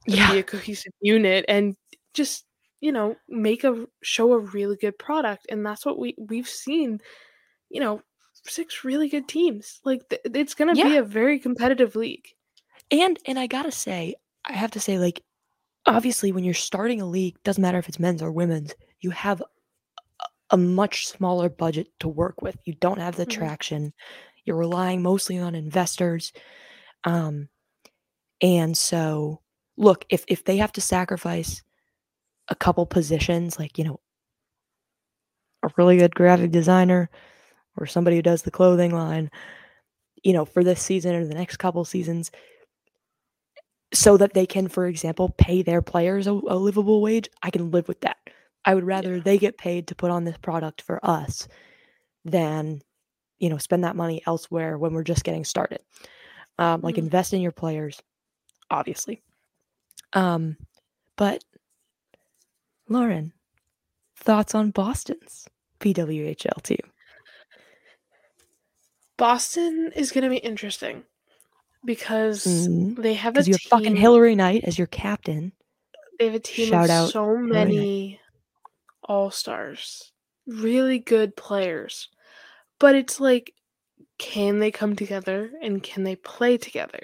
S1: yeah,
S2: be a cohesive unit and just you know make a show a really good product. And that's what we we've seen you know six really good teams. Like th- it's going to be a very competitive league.
S1: And and I gotta say, I have to say, like, obviously, when you're starting a league, doesn't matter if it's men's or women's, you have a, a much smaller budget to work with. You don't have the
S2: Mhm.
S1: traction. You're relying mostly on investors. Um, and so, look, if if they have to sacrifice a couple positions, like you know, a really good graphic designer or somebody who does the clothing line, you know, for this season or the next couple seasons, so that they can, for example, pay their players a, a livable wage, I can live with that. I would rather they get paid to put on this product for us than, you know, spend that money elsewhere when we're just getting started. Um, like
S2: Mhm.
S1: invest in your players, obviously. Um, but Lauren, thoughts on Boston's PWHL team?
S2: boston is going to be interesting because
S1: Mhm.
S2: they have a
S1: you have fucking Hilary Knight as your captain.
S2: They have a team
S1: Shout
S2: of so many all stars, really good players. But it's like, can they come together and can they play together?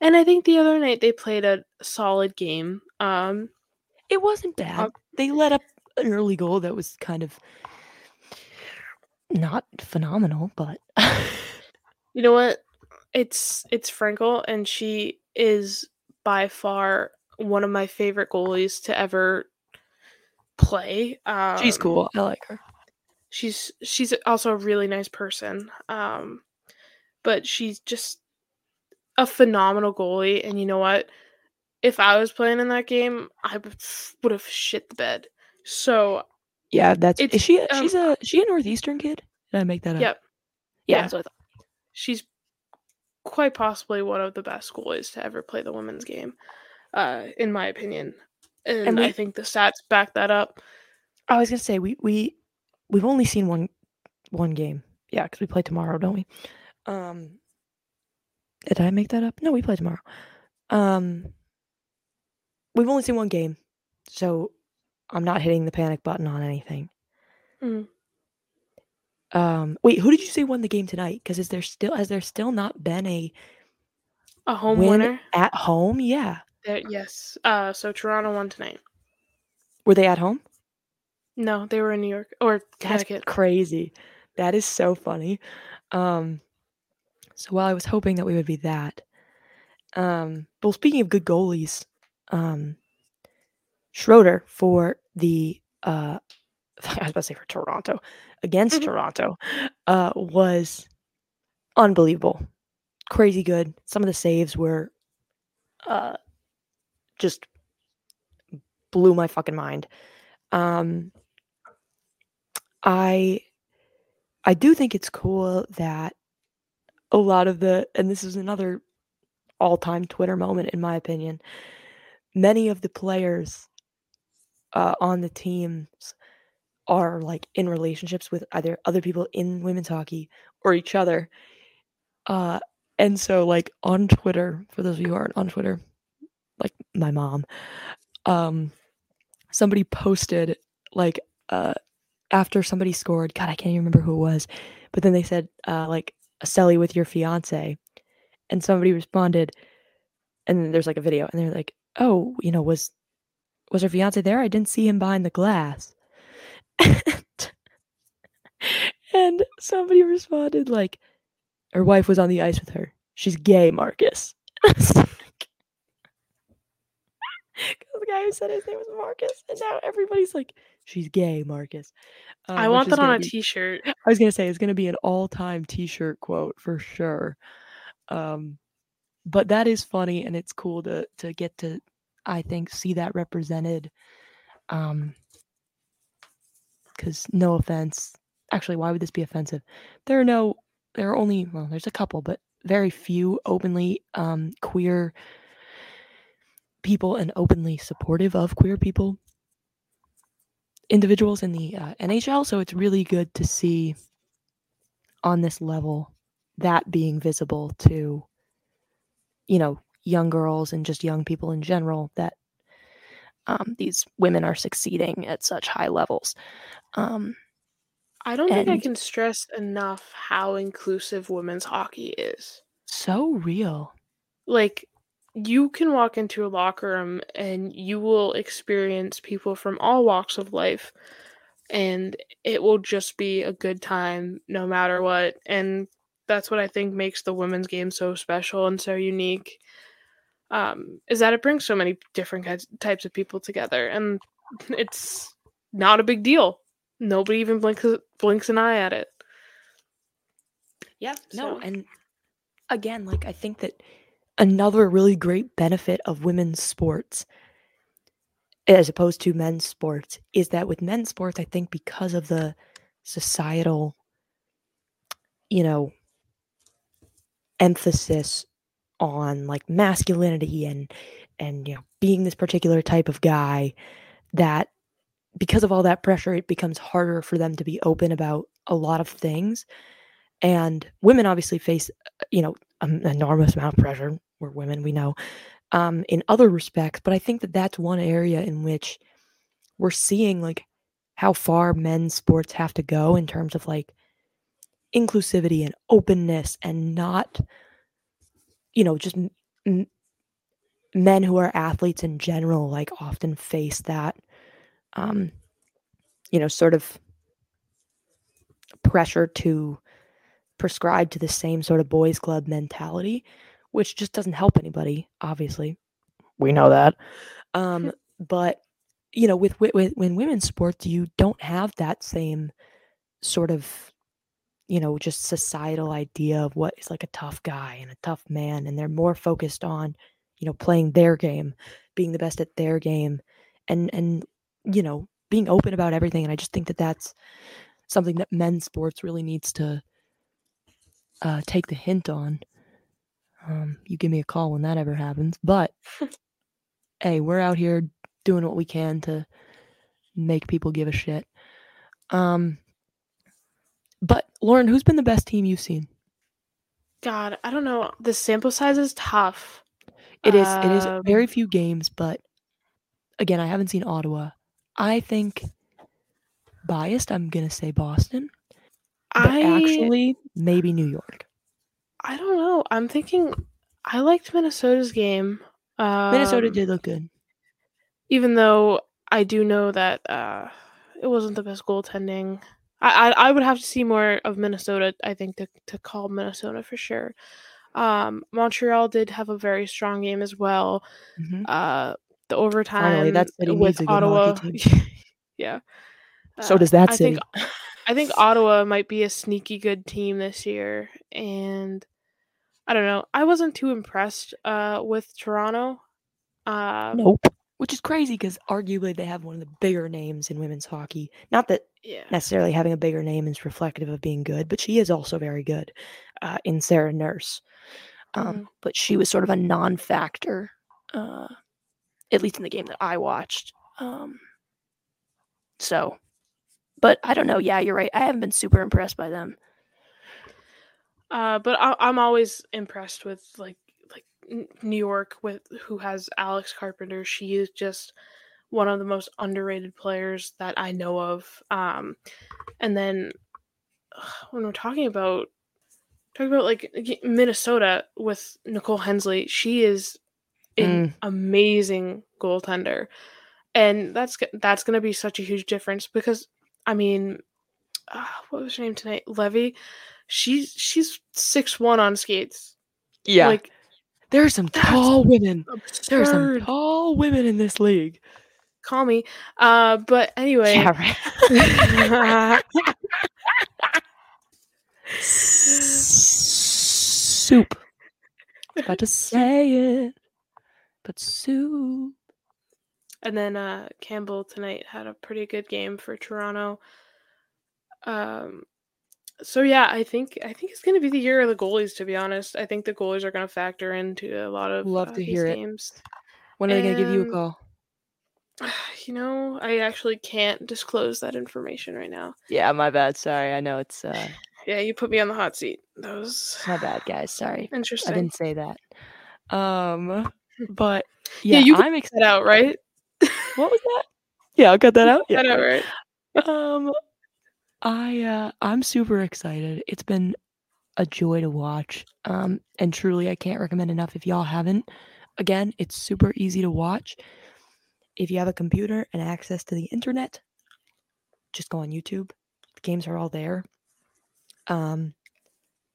S2: And I think the other night they played a solid game. Um,
S1: It wasn't bad.
S2: Uh,
S1: they let up an early goal that was kind of not phenomenal, but
S2: you know what? It's it's Frankel, and she is by far one of my favorite goalies to ever play. Um,
S1: she's cool. I like her.
S2: she's she's also a really nice person um but she's just a phenomenal goalie and you know what if i was playing in that game i would have shit the bed so
S1: Yeah, that's is she
S2: um,
S1: she's a she a northeastern kid? Did I make that up?
S2: yep
S1: Yeah,
S2: yeah.
S1: that's what I thought.
S2: she's quite possibly one of the best goalies to ever play the women's game uh in my opinion and,
S1: And
S2: i think the stats back that up
S1: I was gonna say we we we've only seen one one game. Yeah, because we play tomorrow, don't we? Um did I make that up? No, we play tomorrow. Um we've only seen one game, so I'm not hitting the panic button on anything.
S2: Mm.
S1: Um wait, who did you say won the game tonight? Because is there still has there still not been a
S2: a home
S1: win
S2: winner
S1: at home? Yeah.
S2: There- yes uh so toronto won tonight
S1: Were they at home?
S2: No, they were in New York or
S1: That's
S2: Connecticut.
S1: crazy. That is so funny. Um, so while I was hoping that we would be that, um, well, speaking of good goalies, um, Schroeder for the uh, *laughs* I was about to say for Toronto against
S2: Mhm.
S1: Toronto uh, was unbelievable, crazy good. Some of the saves were uh, just blew my fucking mind. Um, I I do think it's cool that a lot of the and this is another all-time Twitter moment in my opinion. Many of the players uh, on the teams are like in relationships with either other people in women's hockey or each other. Uh, and so like on Twitter, for those of you who aren't on Twitter, like my mom, um, somebody posted like uh after somebody scored, God, I can't even remember who it was, but then they said uh like a celly with your fiance, and somebody responded, and then there's like a video, and they're like, oh, you know, was was her fiance there? I didn't see him behind the glass. And, *laughs* and somebody responded like, her wife was on the ice with her. She's gay, Marcus. *laughs* *laughs* the guy who said his name was Marcus, and now everybody's like, "She's gay, Marcus." Um,
S2: I want that on a
S1: be-
S2: t-shirt.
S1: I was gonna say it's gonna be an all-time T-shirt quote for sure. Um, but that is funny, and it's cool to to get to, I think, see that represented. Um, because no offense, actually, why would this be offensive? There are no, there are only, well, there's a couple, but very few openly um queer people and openly supportive of queer people individuals in the uh, NHL. So it's really good to see on this level that being visible to, you know, young girls and just young people in general that um, these women are succeeding at such high levels. Um,
S2: I don't think I can stress enough how inclusive women's hockey is.
S1: so real.
S2: Like you can walk into a locker room and you will experience people from all walks of life and it will just be a good time no matter what and that's what I think makes the women's game so special and so unique. Um, is that it brings so many different types of people together, and *laughs* it's not a big deal. Nobody even blinks blinks an eye at it.
S1: Yeah, no,
S2: So-
S1: and again, like I think that another really great benefit of women's sports as opposed to men's sports is that with men's sports, I think because of the societal, you know, emphasis on like masculinity and and you know being this particular type of guy that because of all that pressure it becomes harder for them to be open about a lot of things. And women obviously face uh, you know an enormous amount of pressure. We're women we know um, in other respects. But i think that that's one area in which we're seeing like how far men's sports have to go in terms of like inclusivity and openness and not you know just m- men who are athletes in general like often face that um you know sort of pressure to prescribe to the same sort of boys club mentality which just doesn't help anybody obviously. We know that. Um *laughs* but you know with, wi- with when women's sports you don't have that same sort of you know just societal idea of what is like a tough guy and a tough man and they're more focused on you know playing their game being the best at their game and and you know being open about everything and i just think that that's something that men's sports really needs to uh, take the hint on. Um, you give me a call when that ever happens but *laughs* hey we're out here doing what we can to make people give a shit. Um but lauren who's been the best team you've seen
S2: God, I don't know. The sample size is tough.
S1: It is. It is
S2: Um,
S1: very few games, but again, I haven't seen Ottawa. I think biased. I'm gonna say Boston, but
S2: I
S1: actually maybe New York.
S2: I don't know. I'm thinking I liked Minnesota's game. Um,
S1: Minnesota did look good.
S2: even though I do know that uh, it wasn't the best goaltending. I, I I would have to see more of Minnesota. I think to to call Minnesota for sure. Um, Montreal did have a very strong game as well.
S1: Mhm.
S2: Uh, the overtime
S1: Finally, that city
S2: with
S1: needs a good
S2: Ottawa.
S1: hockey team. *laughs*
S2: yeah.
S1: So
S2: Uh,
S1: does that
S2: I
S1: city.
S2: think I think Ottawa might be a sneaky good team this year, and I don't know. I wasn't too impressed uh, with Toronto. Um,
S1: Nope. Which is crazy because arguably they have one of the bigger names in women's hockey. Not that
S2: Yeah.
S1: necessarily having a bigger name is reflective of being good, but she is also very good uh, in Sarah Nurse. Um,
S2: Mhm.
S1: But she was sort of a non factor, uh, at least in the game that I watched. Um, so, but I don't know. Yeah, you're right. I haven't been super impressed by them.
S2: Uh, but I, I'm always impressed with like like New York with who has Alex Carpenter. She is just one of the most underrated players that I know of. Um, and then *sighs* when we're talking about talking about like Minnesota with Nicole Hensley, she is an amazing goaltender, and that's that's going to be such a huge difference because I mean, uh, *sighs* what was her name tonight? Levy. She's she's six one on skates.
S1: Yeah.
S2: like
S1: there are some tall women. There are some tall women in this league.
S2: Call me. Uh, but anyway,
S1: Yeah, right. soup. *laughs* About to say it, but soup.
S2: and then uh, Campbell tonight had a pretty good game for Toronto. Um, so yeah, I think I think it's going to be the year of the goalies. To be honest, I think the goalies are going to factor into a lot of
S1: Love
S2: uh,
S1: to hear it.
S2: games.
S1: When are they gonna give you a call? *sighs*
S2: You know, I actually can't disclose that information right now.
S1: Yeah, my bad. Sorry. I know it's uh, *sighs*
S2: Yeah, you put me on the hot seat. That was
S1: my bad, guys. Sorry.
S2: Interesting.
S1: I didn't say that. Um, *laughs* but
S2: Yeah,
S1: yeah,
S2: you
S1: I'm excited.
S2: that out, right?
S1: What was that? *laughs* Yeah, I'll cut that out. Yeah.
S2: Out, right? *laughs*
S1: um i uh i'm super excited it's been a joy to watch um and truly i can't recommend enough if y'all haven't again it's super easy to watch if you have a computer and access to the internet just go on youtube the games are all there um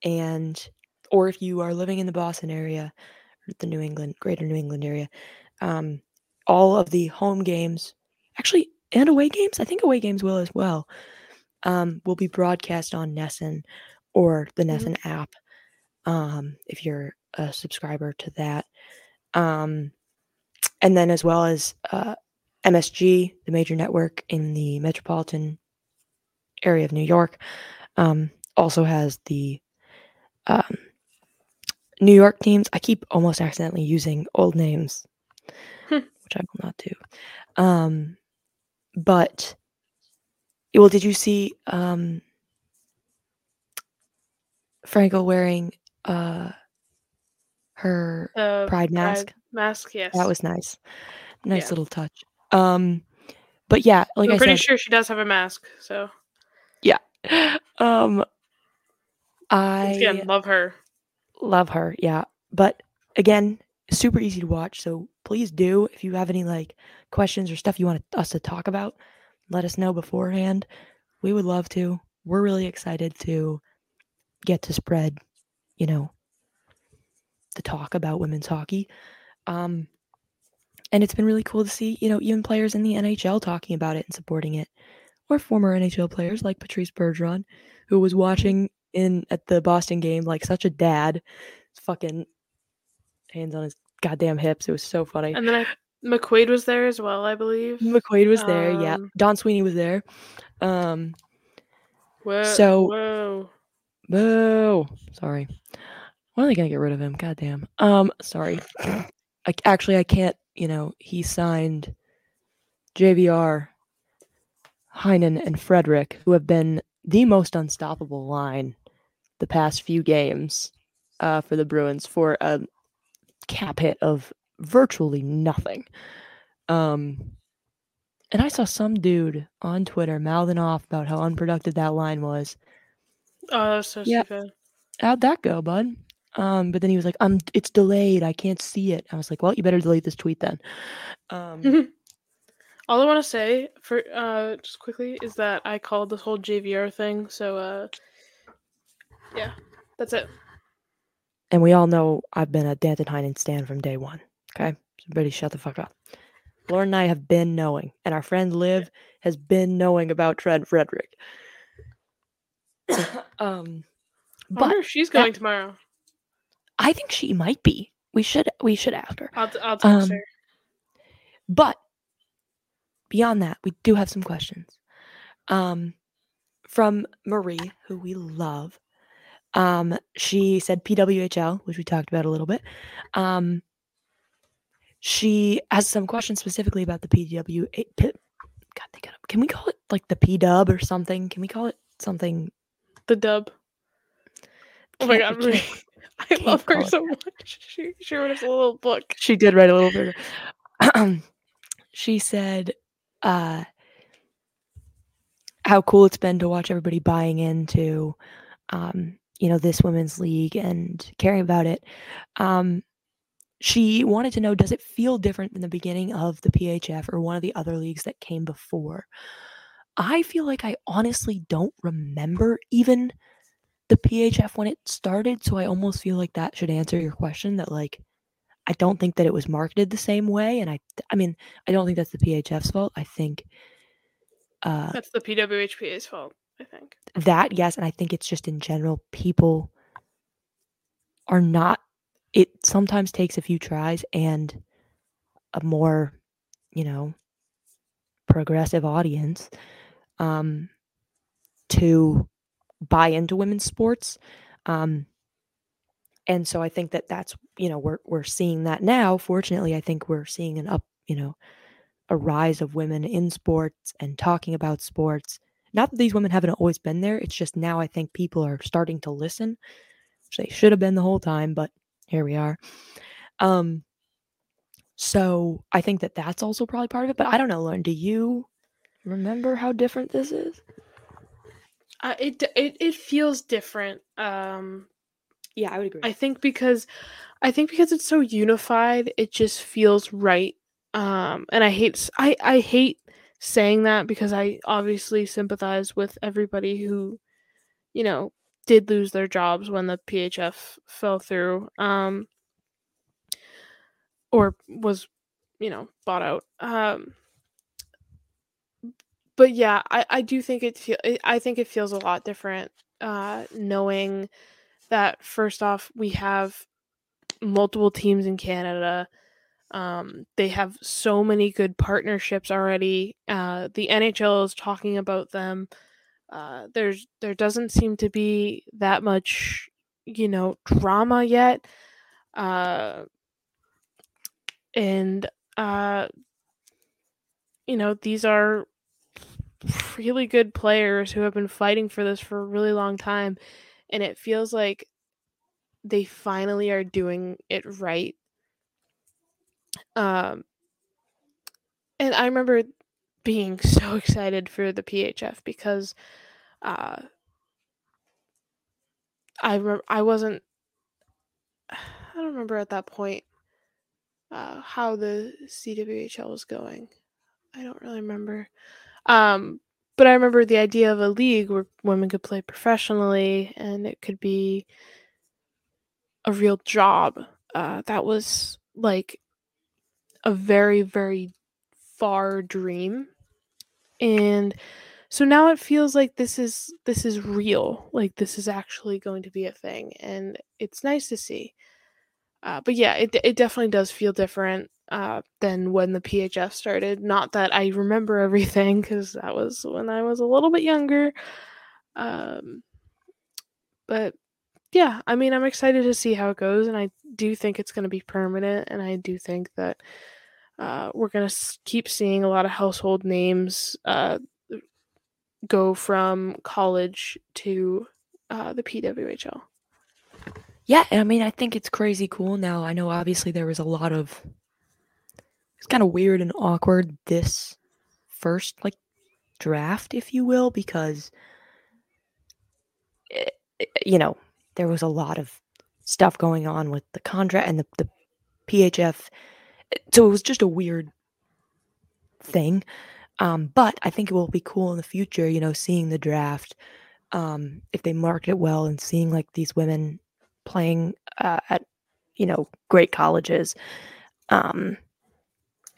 S1: and or if you are living in the boston area the new england greater new england area um all of the home games actually and away games i think away games will as well um, will be broadcast on NESN or the
S2: Mhm.
S1: App um, if you're a subscriber to that. Um, and then as well as uh, MSG, the major network in the metropolitan area of New York, um, also has the um, New York teams. I keep almost accidentally using old names,
S2: Hmm.
S1: which I will not do. Um, but well, did you see um Frankel wearing uh her
S2: Uh,
S1: pride mask?
S2: Mask, yes.
S1: That was nice. Nice
S2: Yeah.
S1: little touch. Um but yeah, like
S2: I'm
S1: I
S2: pretty
S1: said,
S2: sure she does have a mask. So
S1: yeah, *laughs*
S2: um
S1: I
S2: again, love her.
S1: love her, yeah. But again, super easy to watch. So please do if you have any like questions or stuff you want us to talk about, let us know beforehand. We would love to. We're really excited to get to spread, you know, the talk about women's hockey. Um and it's been really cool to see, you know, even players in the NHL talking about it and supporting it. Or former NHL players like Patrice Bergeron, who was watching in at the Boston game like such a dad, fucking hands on his goddamn hips. It was so funny.
S2: And then I, McQuaid was there as well, I believe.
S1: McQuaid was there, yeah.
S2: Um,
S1: Don Sweeney was there. Um,
S2: Whoa,
S1: So-
S2: whoa.
S1: boo. Sorry. When are they gonna get rid of him? Goddamn. Um, sorry. I, actually, I can't. You know, he signed JVR, Heinen, and Frederic, who have been the most unstoppable line the past few games uh, for the Bruins for a cap hit of virtually nothing. Um, and I saw some dude on Twitter mouthing off about how unproductive that line was.
S2: Oh, that's so
S1: Yeah.
S2: stupid.
S1: How'd that go, bud? Um, but then he was like, "I'm. It's delayed. I can't see it." I was like, "Well, you better delete this tweet then." Um, *laughs*
S2: All I want to say for uh just quickly is that I called this whole JVR thing. So uh yeah, that's it.
S1: And we all know I've been a Danton stand from day one. Okay, everybody, shut the fuck up. Lauren and I have been knowing, and our friend Liv has been knowing about Trent Frederic. *coughs* um, but
S2: she's going tomorrow.
S1: I think she might be. We should we should ask her.
S2: I'll I'll text
S1: Um,
S2: her.
S1: But beyond that, we do have some questions. Um, from Marie, who we love. Um, she said PWHL, which we talked about a little bit. Um, she has some questions specifically about the PW. God, they got Can we call it like the P Dub or something? Can we call it something?
S2: The dub. Oh my god, Marie. *laughs* I love her so much. *laughs* She she wrote us a little book.
S1: She did write a little bit. *clears throat* she said, uh, how cool it's been to watch everybody buying into, um, you know, this women's league and caring about it. Um, she wanted to know, does it feel different than the beginning of the PHF or one of the other leagues that came before? I feel like I honestly don't remember even the PHF when it started, so I almost feel like that should answer your question that like I don't think that it was marketed the same way, and I, I mean, I don't think that's the PHF's fault. I think uh,
S2: That's the PWHPA's fault, I think.
S1: that yes, and I think it's just in general people are not. It sometimes takes a few tries and a more, you know, progressive audience, um, to buy into women's sports. Um, and so I think that that's you know we're we're seeing that now. Fortunately, I think we're seeing an up you know a rise of women in sports and talking about sports. Not that these women haven't always been there. It's just now I think people are starting to listen, which they should have been the whole time, but here we are. Um, so I think that that's also probably part of it. But I don't know, Lauren. Do you remember how different this is?
S2: Uh, it it it feels different. Um,
S1: Yeah, I would agree.
S2: I think because I think because it's so unified, it just feels right. Um, and I hate I I hate saying that because I obviously sympathize with everybody who, you know, did lose their jobs when the PHF fell through. Um, or was, you know, bought out. Um, but yeah, I I do think it feel I think it feels a lot different. Uh, knowing that first off we have multiple teams in Canada. Um, they have so many good partnerships already. Uh, the NHL is talking about them. Uh, there's there doesn't seem to be that much, you know, drama yet. Uh, and uh, you know, these are really good players who have been fighting for this for a really long time, and it feels like they finally are doing it right. Um, and I remember being *laughs* so excited for the PHF because uh, I re- I wasn't *sighs* I don't remember at that point uh, how the CWHL was going. I don't really remember. Um, but I remember the idea of a league where women could play professionally and it could be a real job. Uh, that was like a very, very far dream. And so now it feels like this is this is real. Like this is actually going to be a thing. And it's nice to see. Uh, but yeah, it, it definitely does feel different uh, than when the PHF started. Not that I remember everything because that was when I was a little bit younger. Um, but yeah, I mean, I'm excited to see how it goes, and I do think it's going to be permanent, and I do think that uh, we're going to keep seeing a lot of household names uh, go from college to uh, the PWHL.
S1: Yeah, I mean, I think it's crazy cool now. I know obviously there was a lot of it's kind of weird and awkward this first like draft, if you will, because eh, eh, you know there was a lot of stuff going on with the contract and the, the PHF. eh, So it was just a weird thing. Um, but I think it will be cool in the future, you know, seeing the draft, um, if they market it well and seeing like these women playing uh, at, you know, great colleges, um,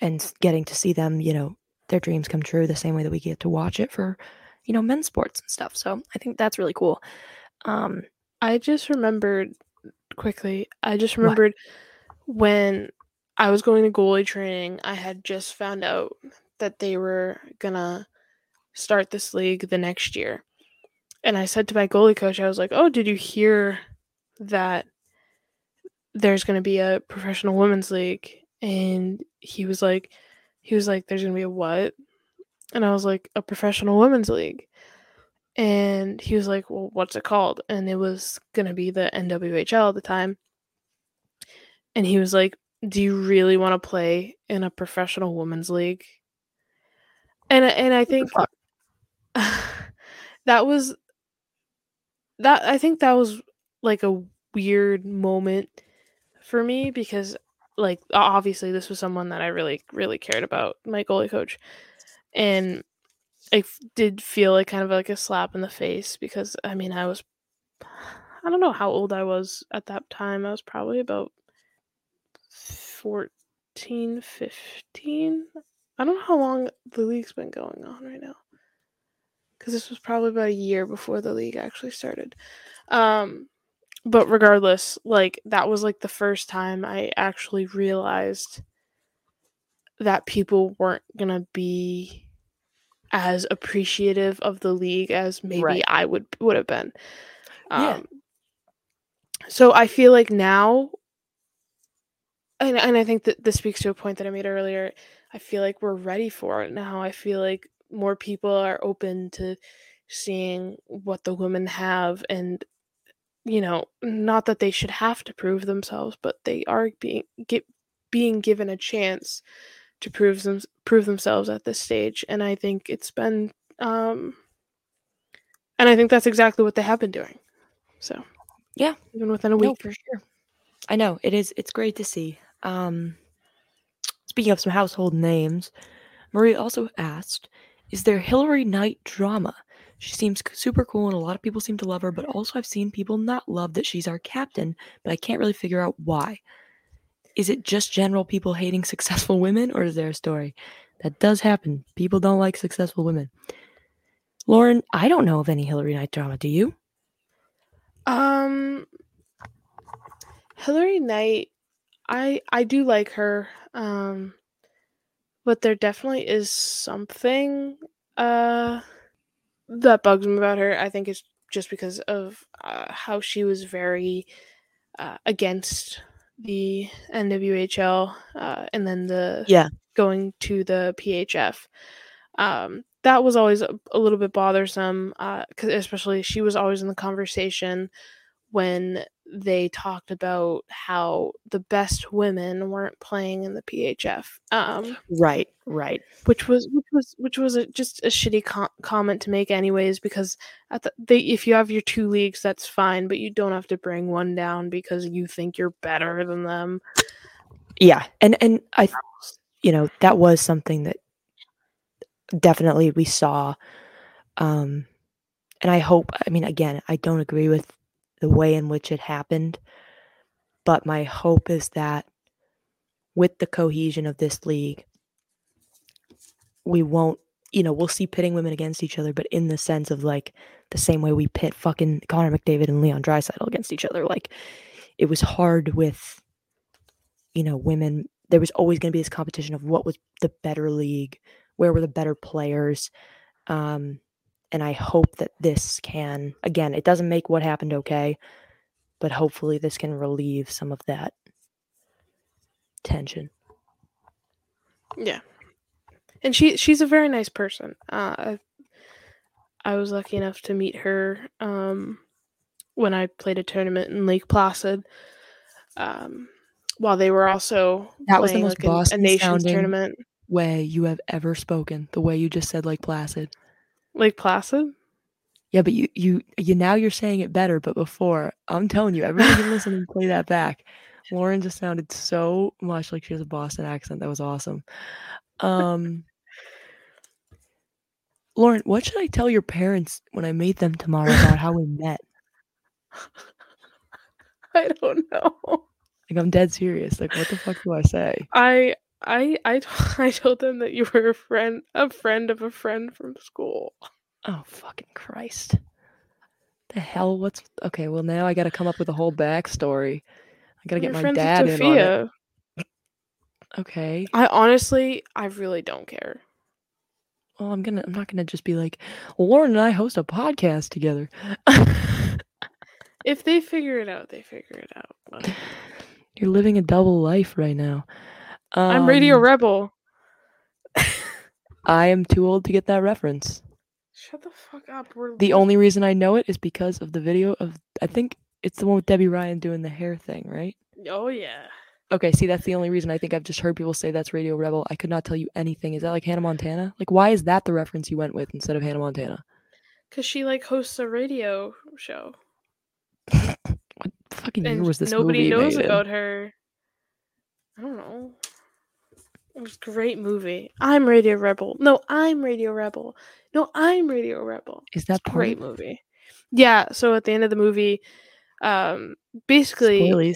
S1: and getting to see them, you know, their dreams come true the same way that we get to watch it for, you know, men's sports and stuff. So I think that's really cool. Um,
S2: I just remembered quickly. I just remembered what? when I was going to goalie training, I had just found out that they were gonna start this league the next year. And I said to my goalie coach, I was like, Oh, did you hear that there's gonna be a professional women's league? And he was like, he was like, There's gonna be a what? And I was like, A professional women's league. And he was like, Well, what's it called? And it was gonna be the NWHL at the time. And he was like, Do you really want to play in a professional women's league? and and I think *laughs* that was that I think that was like a weird moment for me because like obviously this was someone that I really really cared about my goalie coach and it did feel like kind of like a slap in the face because I mean I was I don't know how old I was at that time I was probably about 14 15 I don't know how long the league's been going on right now. Because this was probably about a year before the league actually started. Um, but regardless, like that was like the first time I actually realized that people weren't gonna be as appreciative of the league as maybe right. I would would have been. Um, yeah. So I feel like now, and and I think that this speaks to a point that I made earlier. I feel like we're ready for it now. I feel like more people are open to seeing what the women have and you know, not that they should have to prove themselves, but they are being get, being given a chance to prove them prove themselves at this stage and I think it's been um and I think that's exactly what they have been doing. So,
S1: yeah,
S2: even within a week no,
S1: for sure. I know it is it's great to see. Um Speaking of some household names, Marie also asked, Is there Hilary Knight drama? She seems super cool and a lot of people seem to love her, but also I've seen people not love that she's our captain, but I can't really figure out why. Is it just general people hating successful women, or is there a story? That does happen. People don't like successful women. Lauren, I don't know of any Hilary Knight drama. Do you?
S2: Um, Hilary Knight, I I do like her. Um, but there definitely is something uh that bugs me about her. I think it's just because of uh, how she was very uh, against the NWHL uh, and then the
S1: yeah
S2: going to the PHF. Um, that was always a, a little bit bothersome, uh, especially she was always in the conversation when they talked about how the best women weren't playing in the PHF. Um,
S1: right, right.
S2: Which was which was which was a, just a shitty com- comment to make, anyways. Because at the, they, if you have your two leagues, that's fine, but you don't have to bring one down because you think you're better than them.
S1: Yeah, and and I, you know, that was something that definitely we saw. Um, and I hope. I mean, again, I don't agree with the way in which it happened. But my hope is that with the cohesion of this league, we won't, you know, we'll see pitting women against each other, but in the sense of like the same way we pit fucking Connor McDavid and Leon Draisaitl against each other. Like it was hard with, you know, women. There was always going to be this competition of what was the better league, where were the better players. Um, and I hope that this can, again, it doesn't make what happened okay, but hopefully this can relieve some of that tension.
S2: Yeah. And she she's a very nice person. Uh, I, I was lucky enough to meet her um, when I played a tournament in Lake Placid. Um, while they were also
S1: that was the most like a, a nations tournament way you have ever spoken. The way you just said Lake Placid.
S2: Lake Placid?
S1: Yeah, but you you you now you're saying it better, but before, I'm telling you, everybody can listen and play that back. Lauren just sounded so much like she has a Boston accent. That was awesome. Um Lauren, what should I tell your parents when I meet them tomorrow about how we met? *laughs*
S2: I don't know.
S1: Like I'm dead serious. Like what the fuck do I say?
S2: I I I t- *laughs* I told them that you were a friend a friend of a friend from school.
S1: Oh fucking Christ. The hell? What's okay? Well, now I got to come up with a whole backstory. I got to get my dad in on it. Okay.
S2: I honestly, I really don't care.
S1: Well, I'm gonna. I'm not gonna just be like, Lauren and I host a podcast together.
S2: If they figure it out, they figure it out. but- *laughs*
S1: You're living a double life right now.
S2: I'm Radio
S1: Um,
S2: Rebel. *laughs*
S1: I am too old to get that reference.
S2: Shut the fuck up. We're
S1: The only reason I know it is because of the video of. I think it's the one with Debby Ryan doing the hair thing, right?
S2: Oh yeah.
S1: Okay, see, that's the only reason I think I've just heard people say that's Radio Rebel. I could not tell you anything. Is that like Hannah Montana? Like, why is that the reference you went with instead of Hannah Montana?
S2: Cause she like hosts a radio show. *laughs*
S1: What fucking year was this
S2: nobody
S1: movie
S2: knows
S1: made in?
S2: about her. I don't know. It was a great movie. I'm Radio Rebel. No, I'm Radio Rebel. No, I'm Radio Rebel.
S1: Is that part
S2: Great movie. Yeah. So at the end of the movie, um, basically,
S1: Spoilies.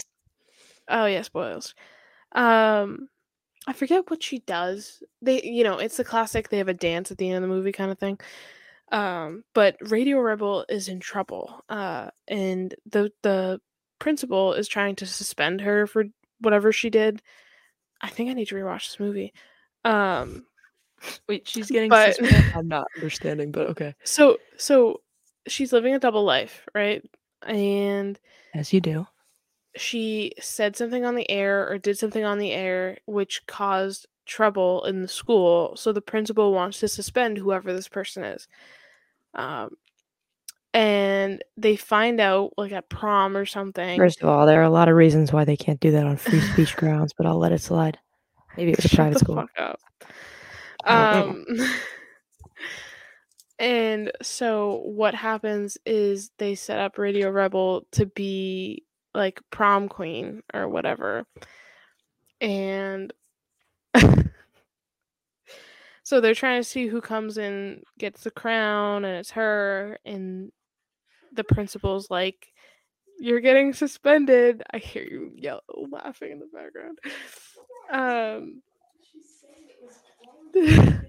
S2: oh yeah, spoils. Um, I forget what she does. They, you know, it's the classic. They have a dance at the end of the movie, kind of thing. Um, but Radio Rebel is in trouble. Uh, and the the principal is trying to suspend her for whatever she did. I think I need to rewatch this movie. Um,
S1: Wait, she's getting
S2: But-
S1: suspended? *laughs* I'm not understanding, but okay.
S2: so so she's living a double life, right? And
S1: As you do.
S2: she said something on the air or did something on the air which caused trouble in the school so the principal wants to suspend whoever this person is um and they find out like at prom or something
S1: First of all, there are a lot of reasons why they can't do that on free *laughs* speech grounds, but I'll let it slide. Maybe it was *laughs* a private
S2: the
S1: school.
S2: fuck up.
S1: I don't
S2: Um, *laughs* and so what happens is they set up Radio Rebel to be like prom queen or whatever. And so they're trying to see who comes in gets the crown and it's her and the principal's like you're getting suspended. I hear you yell laughing in the background. Um *laughs*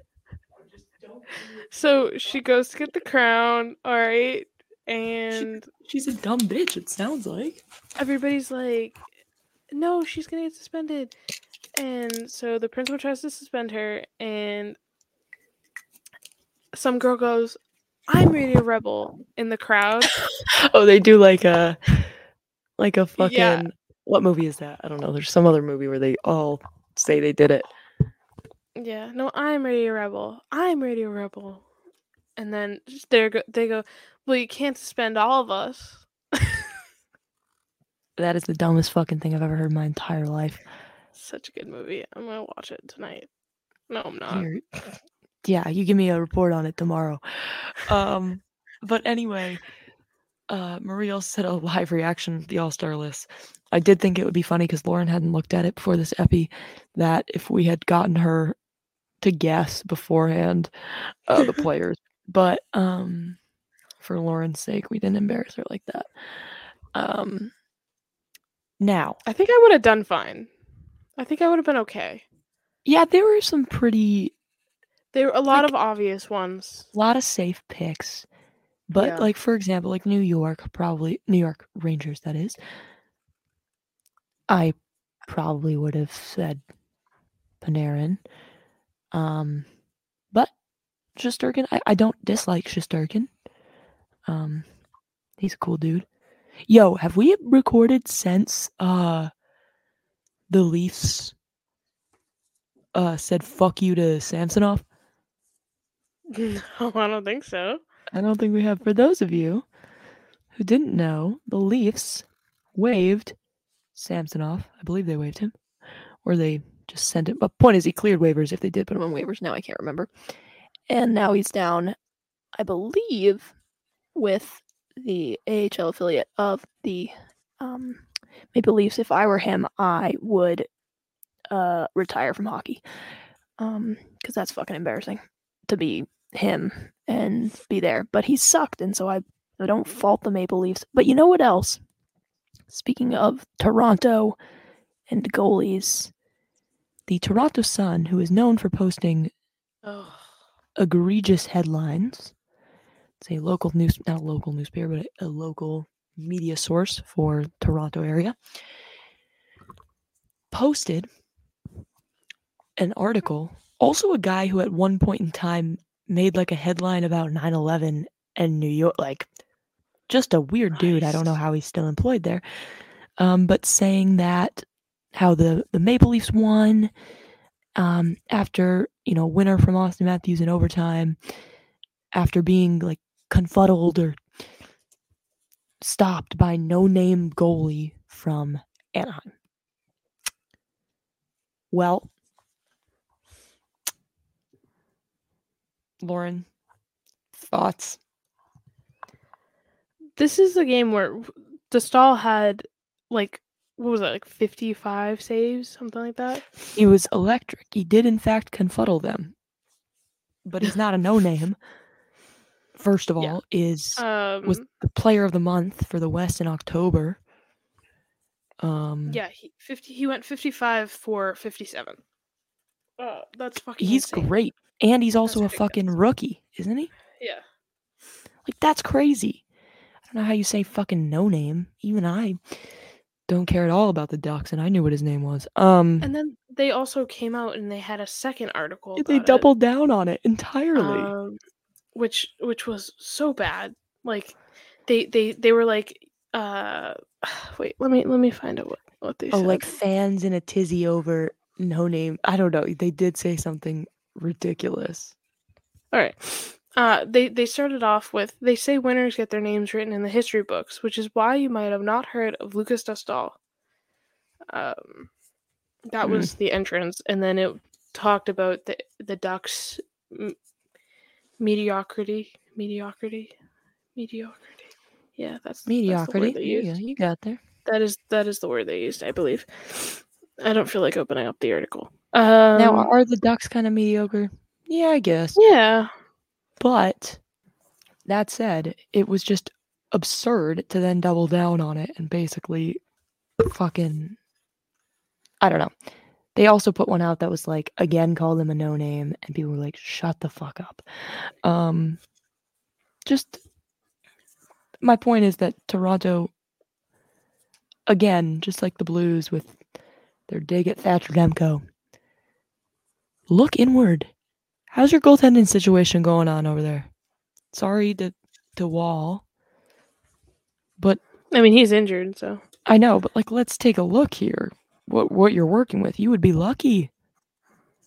S2: so she goes to get the crown, all right, and
S1: She's a dumb bitch, it sounds like.
S2: everybody's like, "No, she's gonna get suspended." And so the principal tries to suspend her, and some girl goes, "I'm Radio Rebel" in the crowd. *laughs*
S1: Oh, they do like a like a fucking
S2: Yeah.
S1: what movie is that? I don't know. There's some other movie where they all say they did it.
S2: Yeah, no, I'm Radio Rebel. I'm Radio Rebel. And then there go, they go, "Well, you can't suspend all of us."
S1: That is the dumbest fucking thing I've ever heard in my entire life.
S2: Such a good movie. I'm gonna watch it tonight. No, I'm not.
S1: Here- yeah, you give me a report on it tomorrow. Um, but anyway, uh, Marie also said a live reaction to the All Star list. I did think it would be funny because Lauren hadn't looked at it before this epi. That if we had gotten her to guess beforehand uh, the *laughs* players, but um, for Lauren's sake, we didn't embarrass her like that. Um, now,
S2: I think I would have done fine. I think I would have been okay.
S1: yeah, there were some pretty
S2: There were a lot
S1: Like-
S2: of obvious ones.
S1: a lot of safe picks. But
S2: Yeah.
S1: like for example, like New York, probably New York Rangers that is. I probably would have said Panarin. Um but Shesterkin, I, I don't dislike Shesterkin. Um he's a cool dude. Yo, have we recorded since uh the Leafs uh said fuck you to Samsonov? *laughs*
S2: no, I don't think so.
S1: I don't think we have. For those of you who didn't know, the Leafs waived Samsonov. I believe they waived him, or they just sent him. But point is, he cleared waivers. If they did put him on waivers, now I can't remember. And now he's down, I believe, with the AHL affiliate of the um, Maple Leafs. If I were him, I would uh, retire from hockey, um, because that's fucking embarrassing to be him and be there, but he sucked, and so I, I don't fault the Maple Leafs. But you know what else? Speaking of Toronto and goalies, the Toronto Sun, who is known for posting
S2: Oh,
S1: egregious headlines, it's a local news, not a local newspaper, but a, a local media source for Toronto area, posted an article. Also, a guy who at one point in time made like a headline about 9 11 and New York, like just a weird dude. I don't know how he's still employed there. Um, but saying that how the, the Maple Leafs won um, after, you know, winner from Auston Matthews in overtime, after being like confuddled or stopped by no name goalie from Anaheim. Well, Lauren, thoughts?
S2: this is a game where Dostal had like what was it like 55 saves something like that
S1: He was electric. He did, in fact, confuddle them. But he's not a no name. First of all,
S2: Yeah.
S1: is
S2: um
S1: was the player of the month for the West in October. Um,
S2: yeah he 50 he went 55 for 57 uh, that's fucking
S1: he's
S2: insane.
S1: great, and he's also a
S2: ridiculous.
S1: fucking rookie, isn't he?
S2: yeah
S1: Like that's crazy. I don't know how you say fucking no name. Even I don't care at all about the Ducks, and I knew what his name was. Um,
S2: and then they also came out and they had a second article
S1: they
S2: about it,
S1: doubled down on it entirely.
S2: um, which which was so bad like they they they were like uh *sighs* wait let me let me find out what what they
S1: oh,
S2: said
S1: like fans in a tizzy over no name. I don't know. They did say something ridiculous.
S2: All right. Uh, they they started off with they say winners get their names written in the history books, which is why you might have not heard of Lukas Dostal. Um, that
S1: Hmm.
S2: was the entrance, and then it talked about the the Ducks m- mediocrity, mediocrity, mediocrity. Yeah, that's that's the word
S1: Mediocrity.
S2: they
S1: Yeah, you got there.
S2: That is that is the word they used, I believe. I don't feel like opening up the article. Um,
S1: now, are the Ducks kind of mediocre? Yeah, I guess.
S2: yeah,
S1: But that said, it was just absurd to then double down on it and basically fucking I don't know. They also put one out that was like again called them a no name and people were like shut the fuck up. Um just my point is that Toronto again, just like the Blues with their dig at Thatcher Demko. Look inward. How's your goaltending situation going on over there? Sorry to to Woll, but
S2: I mean he's injured, so
S1: I know, but like let's take a look here. What what you're working with. You would be lucky.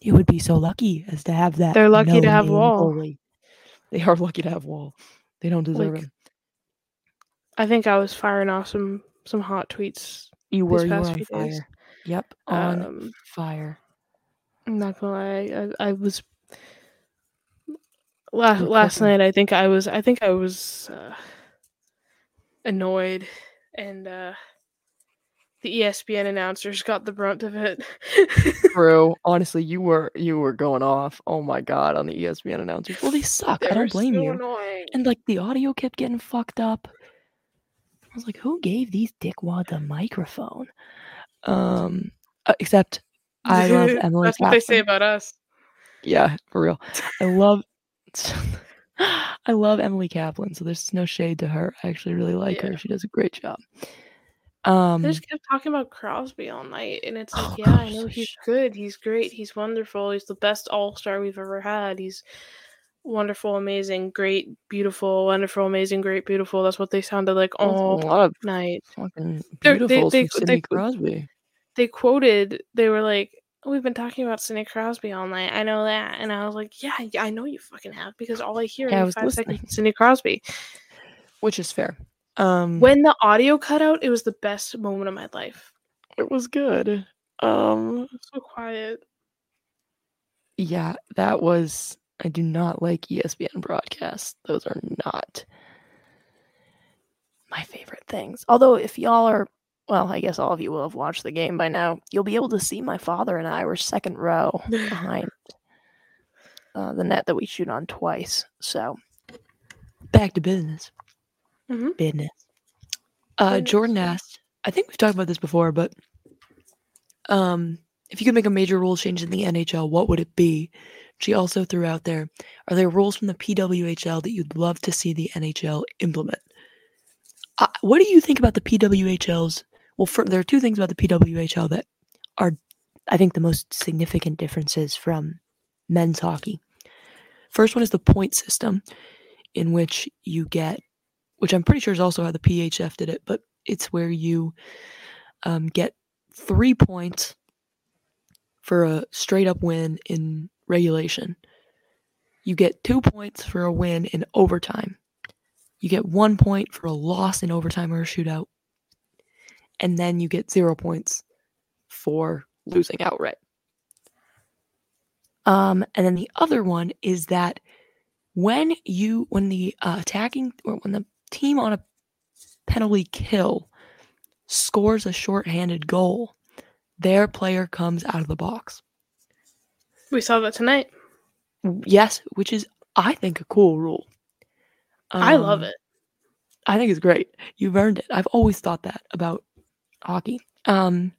S1: You would be so lucky as to have that.
S2: They're lucky to have Woll.
S1: goalie. They are lucky to have Woll. They don't deserve
S2: Like,
S1: him.
S2: I think I was firing off some some hot tweets.
S1: You were you were on
S2: few days.
S1: fire. Yep, on
S2: Um,
S1: fire.
S2: I'm not gonna lie, I, I was last last night. I think I was I think I was uh, annoyed, and uh, the ESPN announcers got the brunt of it. *laughs*
S1: Bro, honestly, you were you were going off. Oh my god, on the ESPN announcers. Well, they suck.
S2: They
S1: I don't blame
S2: so
S1: you.
S2: Annoying.
S1: And like the audio kept getting fucked up. I was like, who gave these dickwads a microphone? Um, uh, except I *laughs* love Emily.
S2: That's what they say about us.
S1: Yeah, for real. I love. *laughs* *laughs* I love Emily Kaplan, so there's no shade to her. I actually really like
S2: Yeah.
S1: her. She does a great job. Um,
S2: They just kept talking about Crosby all night, and it's like,
S1: Oh,
S2: yeah, I know he's good, he's great, he's wonderful, he's the best All Star we've ever had. He's wonderful, amazing, great, beautiful, wonderful, amazing, great, beautiful. That's what they sounded like all
S1: a lot of
S2: night.
S1: fucking
S2: They're- they- they- they-
S1: Crosby.
S2: They quoted, they were like, "We've been talking about Sidney Crosby all night. I know that," and I was like, "Yeah, yeah, I know you fucking have because all I hear
S1: Yeah, I
S2: every
S1: was
S2: five seconds is Sidney Crosby."
S1: which is fair. Um,
S2: When the audio cut out, it was the best moment of my life.
S1: it was good. Um,
S2: so quiet.
S1: yeah, that was. I do not like ESPN broadcasts. Those are not my favorite things. Although, if y'all are, well, I guess all of you will have watched the game by now. You'll be able to see my father and I were second row *laughs* behind uh, the net that we shoot on twice. So back to business.
S2: Mhm.
S1: Business. Uh, Jordan asked. I think we've talked about this before, but um, if you could make a major rule change in the NHL, what would it be? She also threw out there: Are there rules from the PWHL that you'd love to see the NHL implement? Uh, what do you think about the PWHL's? Well, for, there are two things about the PWHL that are, I think, the most significant differences from men's hockey. First one is the point system, in which you get, which I'm pretty sure is also how the PHF did it, but it's where you um, get three points for a straight up win in regulation. You get two points for a win in overtime. You get one point for a loss in overtime or a shootout. And then you get zero points for losing outright. Um, and then the other one is that when you when the uh, attacking or when the team on a penalty kill scores a shorthanded goal, their player comes out of the box.
S2: We saw that tonight.
S1: Yes, which is I think a cool rule.
S2: I love
S1: Um,
S2: it.
S1: I think it's great. You've earned it. I've always thought that about hockey. Um,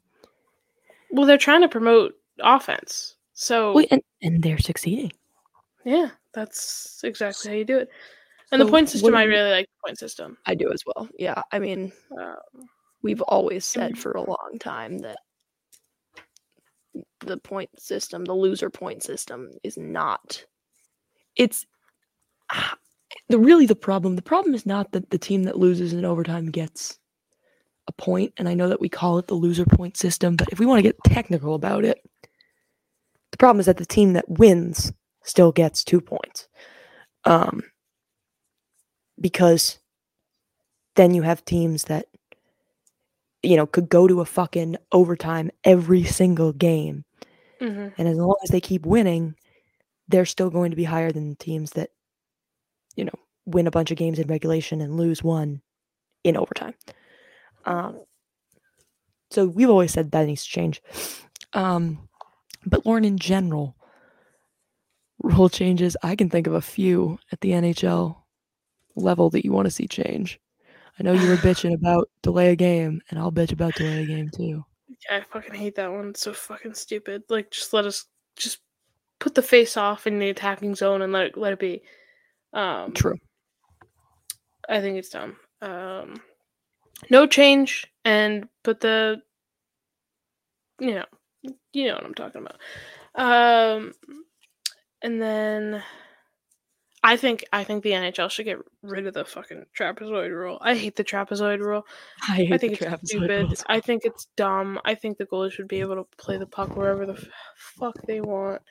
S2: Well, they're trying to promote offense. So
S1: wait, and, and they're succeeding.
S2: yeah, that's exactly how you do it. And the point system, I really like the point system.
S1: I do as well. Yeah, I mean,
S2: Uh,
S1: we've always said for a long time that the point system, the loser point system, is not. It's *sighs* the really the problem. The problem is not that the team that loses in overtime gets a point, and I know that we call it the loser point system, but if we want to get technical about it, the problem is that the team that wins still gets two points, um, because then you have teams that you know could go to a fucking overtime every single game.
S2: Mhm.
S1: and as long as they keep winning they're still going to be higher than the teams that you know win a bunch of games in regulation and lose one in overtime um so we've always said that needs to change um but lauren in general rule changes i can think of a few at the nhl level that you want to see change i know you were *sighs* bitching about delay a game and i'll bitch about delay a game too
S2: Yeah, I fucking hate that one. It's so fucking stupid. Like, just let us just put the face off in the attacking zone and let it let it be. Um,
S1: true
S2: I think it's dumb. Um, no change and put the, you know, you know what I'm talking about. Um, and then I think I think the NHL should get rid of the fucking trapezoid rule. I hate the trapezoid rule. *laughs*
S1: i hate
S2: I think it's stupid.
S1: rules.
S2: I think it's dumb. I think the goalie should be able to play the puck wherever the f- fuck they want.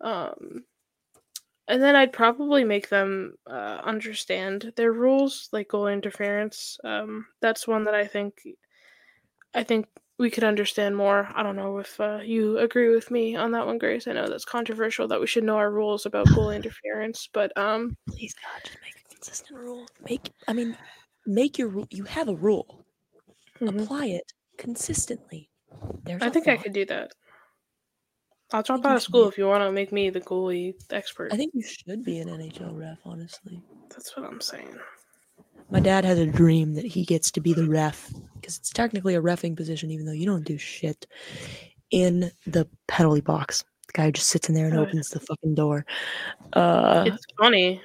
S2: Um, and then I'd probably make them uh, understand their rules, like goal interference. Um, that's one that I think, I think we could understand more. I don't know if uh, you agree with me on that one, Grace. I know that's controversial that we should know our rules about goal *sighs* interference, but um,
S1: Please God, just make a consistent rule. Make I mean, make your rule. You have a rule.
S2: mhm.
S1: Apply it consistently. There's
S2: I think I could do that. I'll drop out of school
S1: be-
S2: if you want to make me the goalie expert.
S1: I think you should be an NHL ref. Honestly,
S2: That's what I'm saying.
S1: my dad has a dream that he gets to be the ref because it's technically a refing position, even though you don't do shit in the penalty box. The guy just sits in there and opens the fucking door. Uh,
S2: It's funny.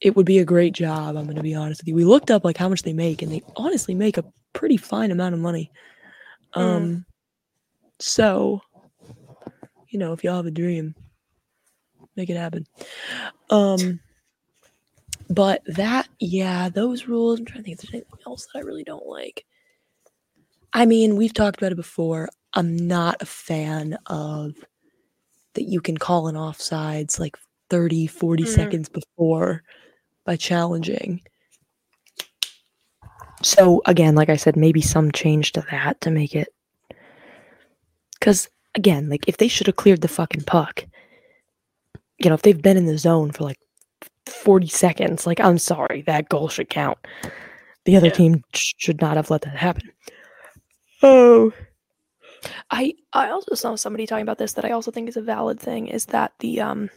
S1: it would be a great job. I'm going to be honest with you. We looked up like how much they make, and they honestly make a pretty fine amount of money.
S2: Mm.
S1: Um, so you know, if y'all have a dream, make it happen. Um, but that, yeah, those rules. I'm trying to think if there's anything else that I really don't like. I mean, we've talked about it before. I'm not a fan of that you can call an offsides like 30, 40
S2: Mhm.
S1: seconds before by challenging. So again, like I said, maybe some change to that to make it because again, like if they should have cleared the fucking puck, you know, if they've been in the zone for like 40 seconds, like I'm sorry, that goal should count. The other
S2: Yeah.
S1: team sh- should not have let that happen. Oh. I I also saw somebody talking about this that I also think is a valid thing is that the um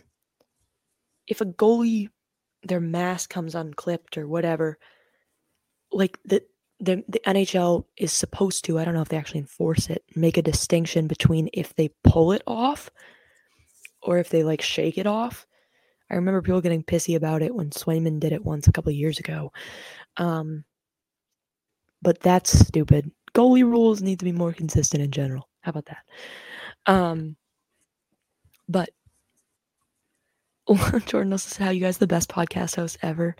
S1: if a goalie their mask comes unclipped or whatever, like the the the NHL is supposed to, I don't know if they actually enforce it, make a distinction between if they pull it off or if they like shake it off. I remember people getting pissy about it when Swayman did it once a couple years ago. Um, but that's stupid. Goalie rules need to be more consistent in general. How about that? Um, but *laughs* Jordan this is how you guys the best podcast host ever.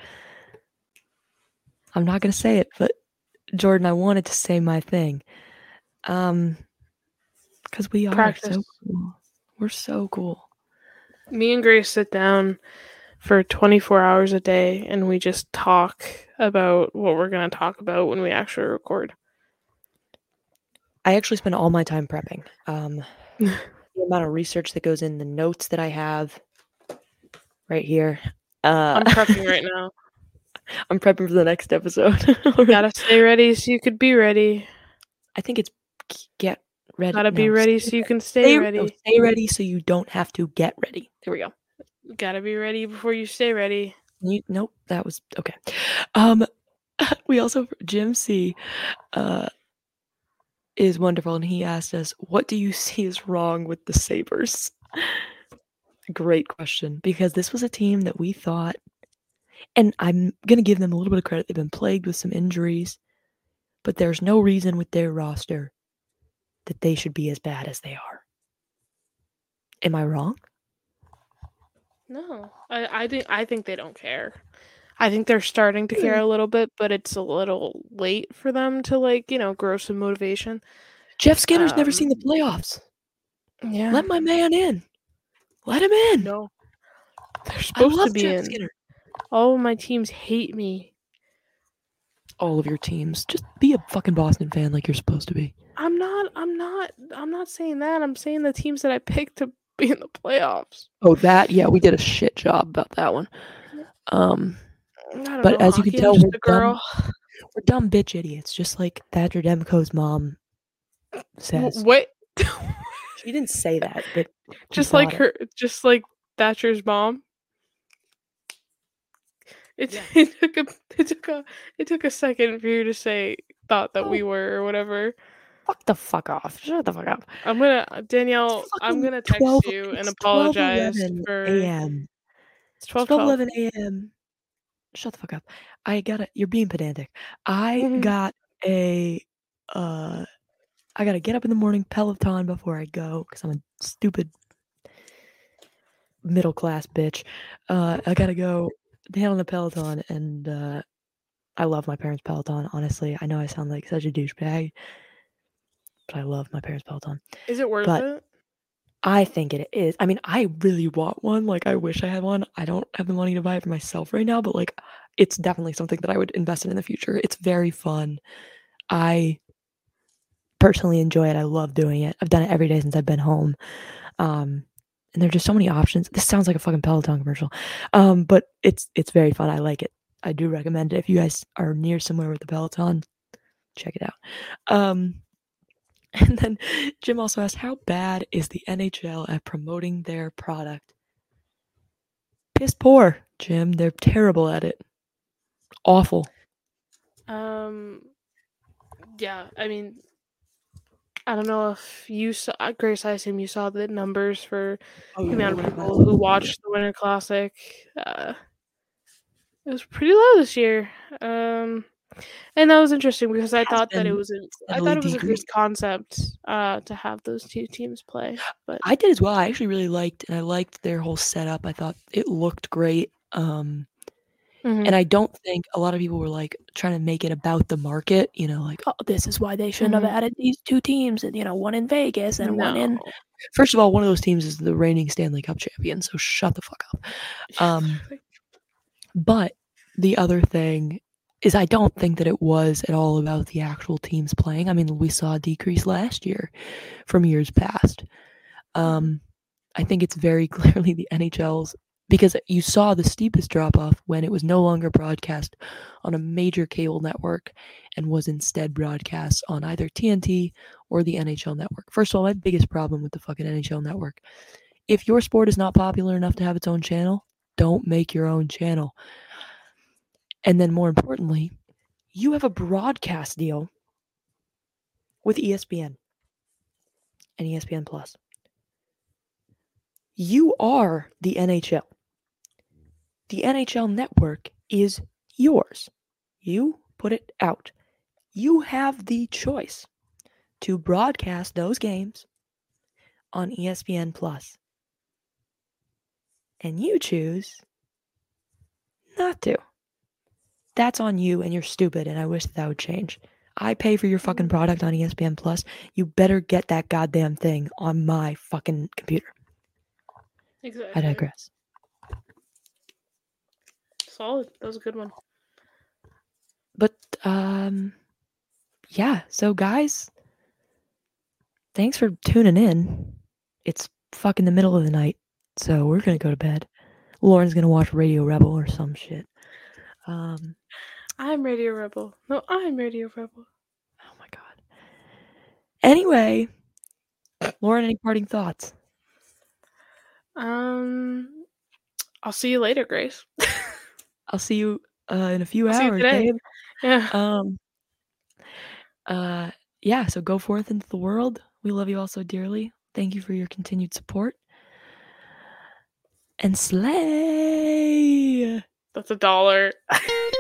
S1: I'm not gonna say it, but Jordan, I wanted to say my thing. Um, because we are
S2: Practice.
S1: so cool. We're so cool.
S2: Me and Grace sit down for 24 hours a day and we just talk about what we're going to talk about when we actually record.
S1: I actually spend all my time prepping. Um, *laughs* the amount of research that goes in, the notes that I have right here. Uh,
S2: I'm prepping *laughs* right now.
S1: I'm prepping for the next episode. *laughs*
S2: Gotta stay ready so you could be ready.
S1: I think it's get ready.
S2: Gotta be ready so you can
S1: Stay,
S2: stay
S1: no,
S2: ready.
S1: stay ready so you don't have to get ready. There we go.
S2: Gotta be ready before you stay ready.
S1: You, nope, that was okay. Um, *laughs* we also Jim C, uh, is wonderful, and he asked us, "What do you see is wrong with the Sabres?" *laughs* Great question, because this was a team that we thought, and I'm gonna give them a little bit of credit. They've been plagued with some injuries, but there's no reason with their roster that they should be as bad as they are. Am I wrong?
S2: No, I, I think I think they don't care. I think they're starting to care a little bit, but it's a little late for them to like you know grow some motivation.
S1: Jeff Skinner's never
S2: Um,
S1: seen the playoffs.
S2: Yeah,
S1: Let my man in. Let him in.
S2: no, they're supposed to be
S1: Jeff
S2: in.
S1: Skinner.
S2: All of my teams hate me.
S1: All of your teams. Just be a fucking Boston fan like you're supposed to be.
S2: I'm not. I'm not. I'm not saying that. I'm saying the teams that I picked to *laughs* be in the playoffs.
S1: Oh, that yeah, we did a shit job about that one. Um, But
S2: know,
S1: as you can tell, we're
S2: girl.
S1: we're dumb bitch idiots, just like Thatcher Demko's mom says.
S2: What?
S1: She didn't say that, but *laughs*
S2: just like
S1: it.
S2: her. Just like Thatcher's mom. It,
S1: Yeah.
S2: it *laughs* took a it took a it took a second for you to say thought that we
S1: Oh.
S2: were or whatever.
S1: fuck the fuck off. Shut the fuck up.
S2: I'm gonna Danielle. I'm gonna text
S1: 12
S2: you and apologize
S1: 12:11
S2: for
S1: a.m.
S2: it's 12,
S1: 12
S2: 12.
S1: 11 a.m. Shut the fuck up. I got to You're being pedantic. I
S2: Mhm.
S1: got a. uh I gotta get up in the morning, Peloton before I go, because I'm a stupid middle class bitch. Uh, I gotta go down on the Peloton, and uh, I love my parents' Peloton. Honestly, I know I sound like such a douchebag, but I love my parents' Peloton.
S2: Is it worth
S1: but-
S2: it?
S1: I think it is. I mean, I really want one. Like, I wish I had one. I don't have the money to buy it for myself right now, but like, it's definitely something that I would invest in in the future. It's very fun. I personally enjoy it. I love doing it. I've done it every day since I've been home. Um, and there's just so many options. This sounds like a fucking Peloton commercial. Um, but it's it's very fun. I like it. I do recommend it. If you guys are near somewhere with the Peloton, check it out. Um, *laughs* and then Jim also asked, How bad is the NHL at promoting their product? Piss poor, Jim. They're terrible at it. Awful.
S2: Um, yeah, I mean, I don't know if you saw, uh, Grace. I assume you saw the numbers for
S1: Oh,
S2: the amount of people who watched the Winter Classic. Uh, it was pretty low this year. Um, and that was interesting because I thought that it was a, I thought it was a good concept uh, to have those two teams play. But
S1: I did as well. I actually really liked and I liked their whole setup. I thought it looked great. Um
S2: Mhm.
S1: and I don't think a lot of people were like trying to make it about the market, you know, like, oh, this is why they shouldn't
S2: Mhm.
S1: have added these two teams and you know, one in Vegas and one in First of all, one of those teams is the reigning Stanley Cup champion, so shut the fuck up. *laughs* Um, But the other thing is, I don't think that it was at all about the actual teams playing. I mean, we saw a decrease last year from years past. Um, I think it's very *laughs* clearly the NHL's because you saw the steepest drop off when it was no longer broadcast on a major cable network and was instead broadcast on either TNT or the NHL network. First of all, my biggest problem with the fucking NHL network if your sport is not popular enough to have its own channel, don't make your own channel. And then more importantly, you have a broadcast deal with ESPN and ESPN Plus. You are the NHL. The NHL network is yours. You put it out. You have the choice to broadcast those games on ESPN Plus. And you choose not to. That's on you and you're stupid and I wish that, that would change. I pay for your fucking product on ESPN Plus. You better get that goddamn thing on my fucking computer.
S2: Exactly.
S1: I digress.
S2: Solid. That was a good one.
S1: But um yeah, so guys, thanks for tuning in. It's fucking the middle of the night, so we're gonna go to bed. Lauren's gonna watch Radio Rebel or some shit. Um
S2: I'm Radio Rebel. No, I'm Radio Rebel.
S1: Oh my god. Anyway, Lauren, any parting thoughts?
S2: Um, I'll see you later, Grace. *laughs*
S1: I'll see you uh, in a few
S2: I'll
S1: hours. babe.
S2: Yeah.
S1: Um. Uh. Yeah. So go forth into the world. We love you all so dearly. Thank you for your continued support. And slay.
S2: That's a dollar. *laughs*